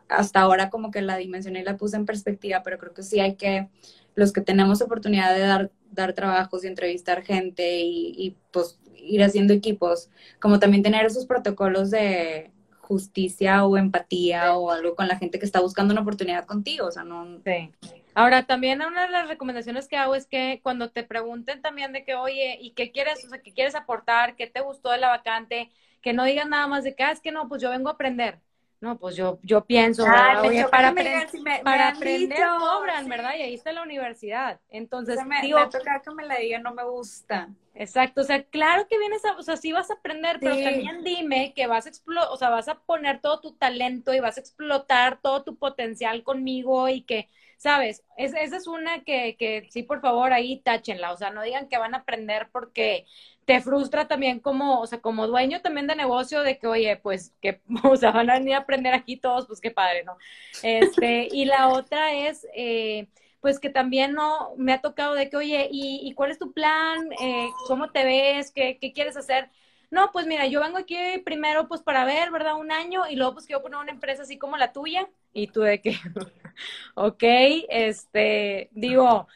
hasta ahora como que la dimensioné y la puse en perspectiva, pero creo que sí hay que, los que tenemos oportunidad de dar, dar trabajos y entrevistar gente y, y pues ir haciendo equipos, como también tener esos protocolos de justicia o empatía o algo con la gente que está buscando una oportunidad contigo, o sea, no... Sí. Ahora, también una de las recomendaciones que hago es que cuando te pregunten también de que, oye, ¿y qué quieres? O sea, ¿qué quieres aportar? ¿Qué te gustó de la vacante? Que no digan nada más de que, ah, es que no, pues yo vengo a aprender. No, pues yo, yo pienso, para, aprender, para aprender cobran, ¿verdad? Y ahí está la universidad. Entonces, me, digo, me toca que me la digan, no me gusta. Exacto, o sea, claro que vienes a, o sea, sí vas a aprender, pero también dime que vas a explotar, o sea, vas a poner todo tu talento y vas a explotar todo tu potencial conmigo y que, ¿sabes? esa es una que, que sí, por favor, ahí táchenla, o sea, no digan que van a aprender porque te frustra también como, o sea, como dueño también de negocio de que, oye, pues que, o sea, van a venir a aprender aquí todos, pues qué padre, ¿no? Este, y la otra es, eh, pues que también no, me ha tocado de que, oye, ¿y, cuál es tu plan? Eh, ¿Cómo te ves? ¿Qué, ¿Qué quieres hacer? No, pues mira, yo vengo aquí primero pues para ver, ¿verdad? Un año y luego pues quiero poner una empresa así como la tuya y tú de que, ok, este, digo,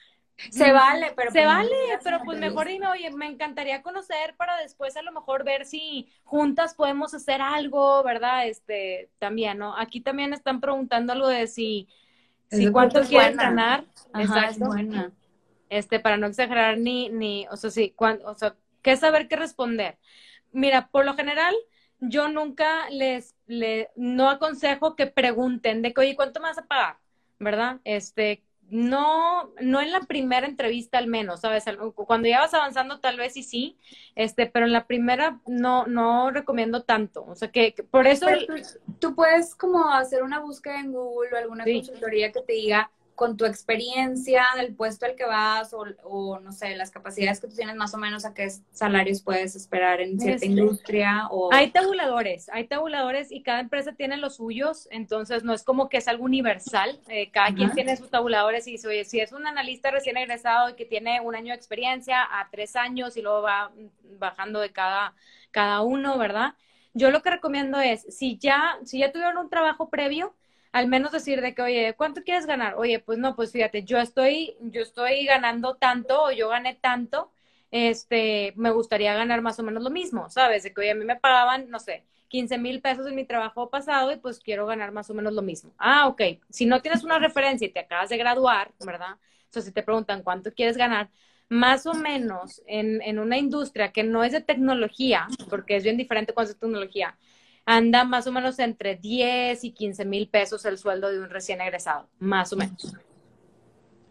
se vale, pero se pues, vale, pero pues mejor dime, oye, me encantaría conocer para después a lo mejor ver si juntas podemos hacer algo, ¿verdad? Este, también, ¿no? Aquí también están preguntando algo de si Sí, cuánto quieres ganar. Ajá, es buena. Este, para no exagerar ni, ni, o sea, sí, o sea, qué saber qué responder. Mira, por lo general, yo nunca les, le, no aconsejo que pregunten de que, oye, ¿cuánto me vas a pagar? ¿Verdad? Este, no, no en la primera entrevista al menos, ¿sabes? Cuando ya vas avanzando tal vez sí sí, este, pero en la primera no, no recomiendo tanto. O sea que, por eso... tú, puedes como hacer una búsqueda en Google o alguna consultoría que te diga, con tu experiencia del puesto al que vas o, no sé, las capacidades que tú tienes más o menos a qué salarios puedes esperar en cierta industria o... Hay tabuladores, hay tabuladores y cada empresa tiene los suyos, entonces no es como que es algo universal, eh, cada quien tiene sus tabuladores y oye, si es un analista recién egresado y que tiene un año de experiencia a tres años y luego va bajando de cada, cada uno, ¿verdad? Yo lo que recomiendo es, si ya, si ya tuvieron un trabajo previo, al menos decir de que, oye, ¿cuánto quieres ganar? Oye, pues no, pues fíjate, yo estoy, yo estoy ganando tanto o yo gané tanto, este, me gustaría ganar más o menos lo mismo, ¿sabes? De que, oye, a mí me pagaban, no sé, 15 mil pesos en mi trabajo pasado y pues quiero ganar más o menos lo mismo. Ah, ok. Si no tienes una referencia y te acabas de graduar, ¿verdad? Entonces, si te preguntan cuánto quieres ganar, más o menos en, en una industria que no es de tecnología, porque es bien diferente cuando es tecnología, anda más o menos entre 10 y 15 mil pesos el sueldo de un recién egresado, más o menos.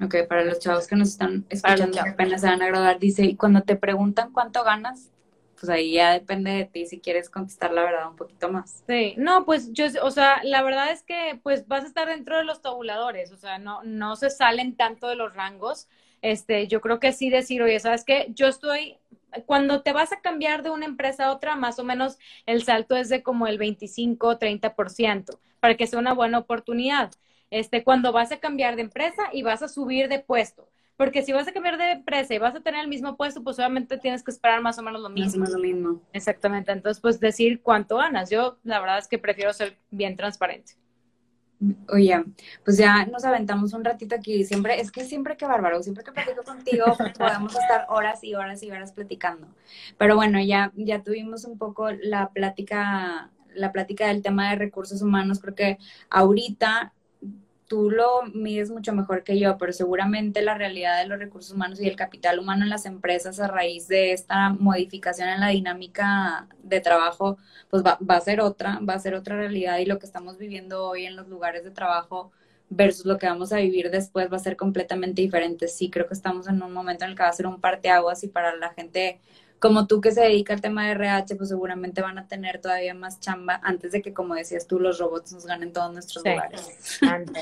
Ok, para los chavos que nos están escuchando que apenas se van a graduar, dice, y cuando te preguntan cuánto ganas, pues ahí ya depende de ti si quieres contestar la verdad un poquito más. Sí, no, pues yo, o sea, la verdad es que pues vas a estar dentro de los tabuladores, o sea, no, no se salen tanto de los rangos. Este, yo creo que sí decir, oye, ¿sabes qué? Yo estoy cuando te vas a cambiar de una empresa a otra, más o menos el salto es de como el 25, 30%, para que sea una buena oportunidad. Este, cuando vas a cambiar de empresa y vas a subir de puesto. Porque si vas a cambiar de empresa y vas a tener el mismo puesto, pues obviamente tienes que esperar más o menos lo mismo. Más o menos lo mismo. Exactamente. Entonces, pues decir cuánto ganas. Yo, la verdad es que prefiero ser bien transparente. Oye, pues ya nos aventamos un ratito aquí. Siempre, es que siempre que bárbaro, siempre que platico contigo, podemos estar horas y horas y horas platicando. Pero bueno, ya, ya tuvimos un poco la plática, la plática del tema de recursos humanos. Creo que ahorita tú lo mides mucho mejor que yo, pero seguramente la realidad de los recursos humanos y el capital humano en las empresas a raíz de esta modificación en la dinámica de trabajo, pues va, va a ser otra, va a ser otra realidad y lo que estamos viviendo hoy en los lugares de trabajo versus lo que vamos a vivir después va a ser completamente diferente. Sí, creo que estamos en un momento en el que va a ser un parteaguas y para la gente como tú que se dedica al tema de RH, pues seguramente van a tener todavía más chamba antes de que, como decías tú, los robots nos ganen todos nuestros lugares.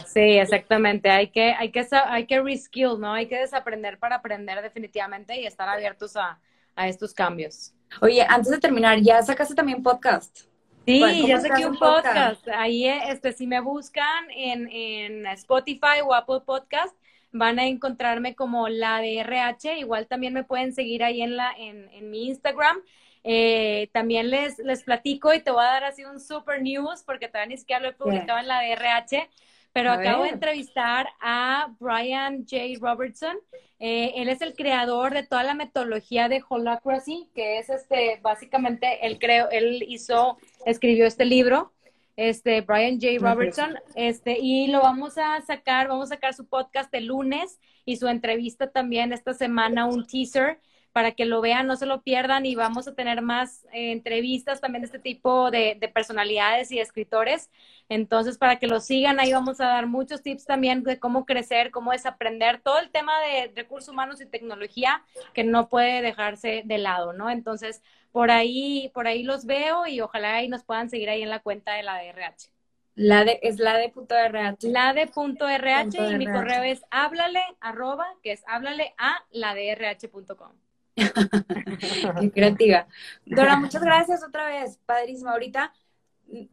Sí, exactamente. Hay que, hay que, hay que reskill, ¿no? Hay que desaprender para aprender definitivamente y estar abiertos a, a estos cambios. Oye, antes de terminar, ya sacaste también podcast. Sí, ya saqué un podcast. Ahí, este, si me buscan en, en Spotify o Apple Podcast, van a encontrarme como la de RH, igual también me pueden seguir ahí en, la, en, en mi Instagram. Eh, también les, les platico y te voy a dar así un super news porque todavía ni siquiera lo he publicado en la de RH, pero acabo de entrevistar a Brian J. Robertson. Eh, él es el creador de toda la metodología de Holacracy, que es este, básicamente, él creo, él hizo, escribió este libro este Brian J. Robertson, este, y lo vamos a sacar, vamos a sacar su podcast el lunes y su entrevista también esta semana, un teaser para que lo vean, no se lo pierdan y vamos a tener más eh, entrevistas también de este tipo de, de, personalidades y escritores. Entonces, para que lo sigan, ahí vamos a dar muchos tips también de cómo crecer, cómo desaprender, todo el tema de recursos humanos y tecnología que no puede dejarse de lado, ¿no? Entonces, por ahí, por ahí los veo y ojalá ahí nos puedan seguir ahí en la cuenta de la DRH. La de, es la de punto RH. La de punto RH y mi correo es háblale arroba, que es háblale a la drh.com. Qué creativa. Dora, muchas gracias otra vez. Padrísimo. Ahorita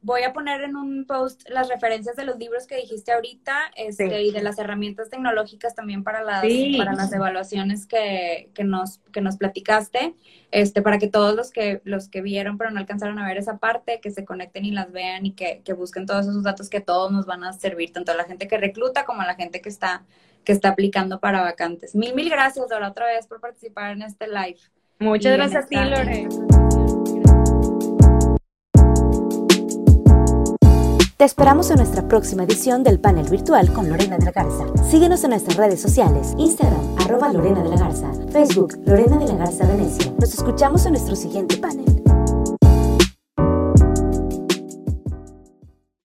voy a poner en un post las referencias de los libros que dijiste ahorita este, y de las herramientas tecnológicas también para las, para las evaluaciones que, que, nos, que nos platicaste, este, para que todos los que, los que vieron pero no alcanzaron a ver esa parte, que se conecten y las vean y que, que busquen todos esos datos que todos nos van a servir, tanto a la gente que recluta como a la gente que está, que está aplicando para vacantes. Mil, mil gracias, Dora, otra vez por participar en este live. Muchas gracias a ti, Lore. Te esperamos en nuestra próxima edición del panel virtual con Lorena de la Garza. Síguenos en nuestras redes sociales, Instagram, arroba Lorena de la Garza, Facebook, Lorena de la Garza Venecia. Nos escuchamos en nuestro siguiente panel.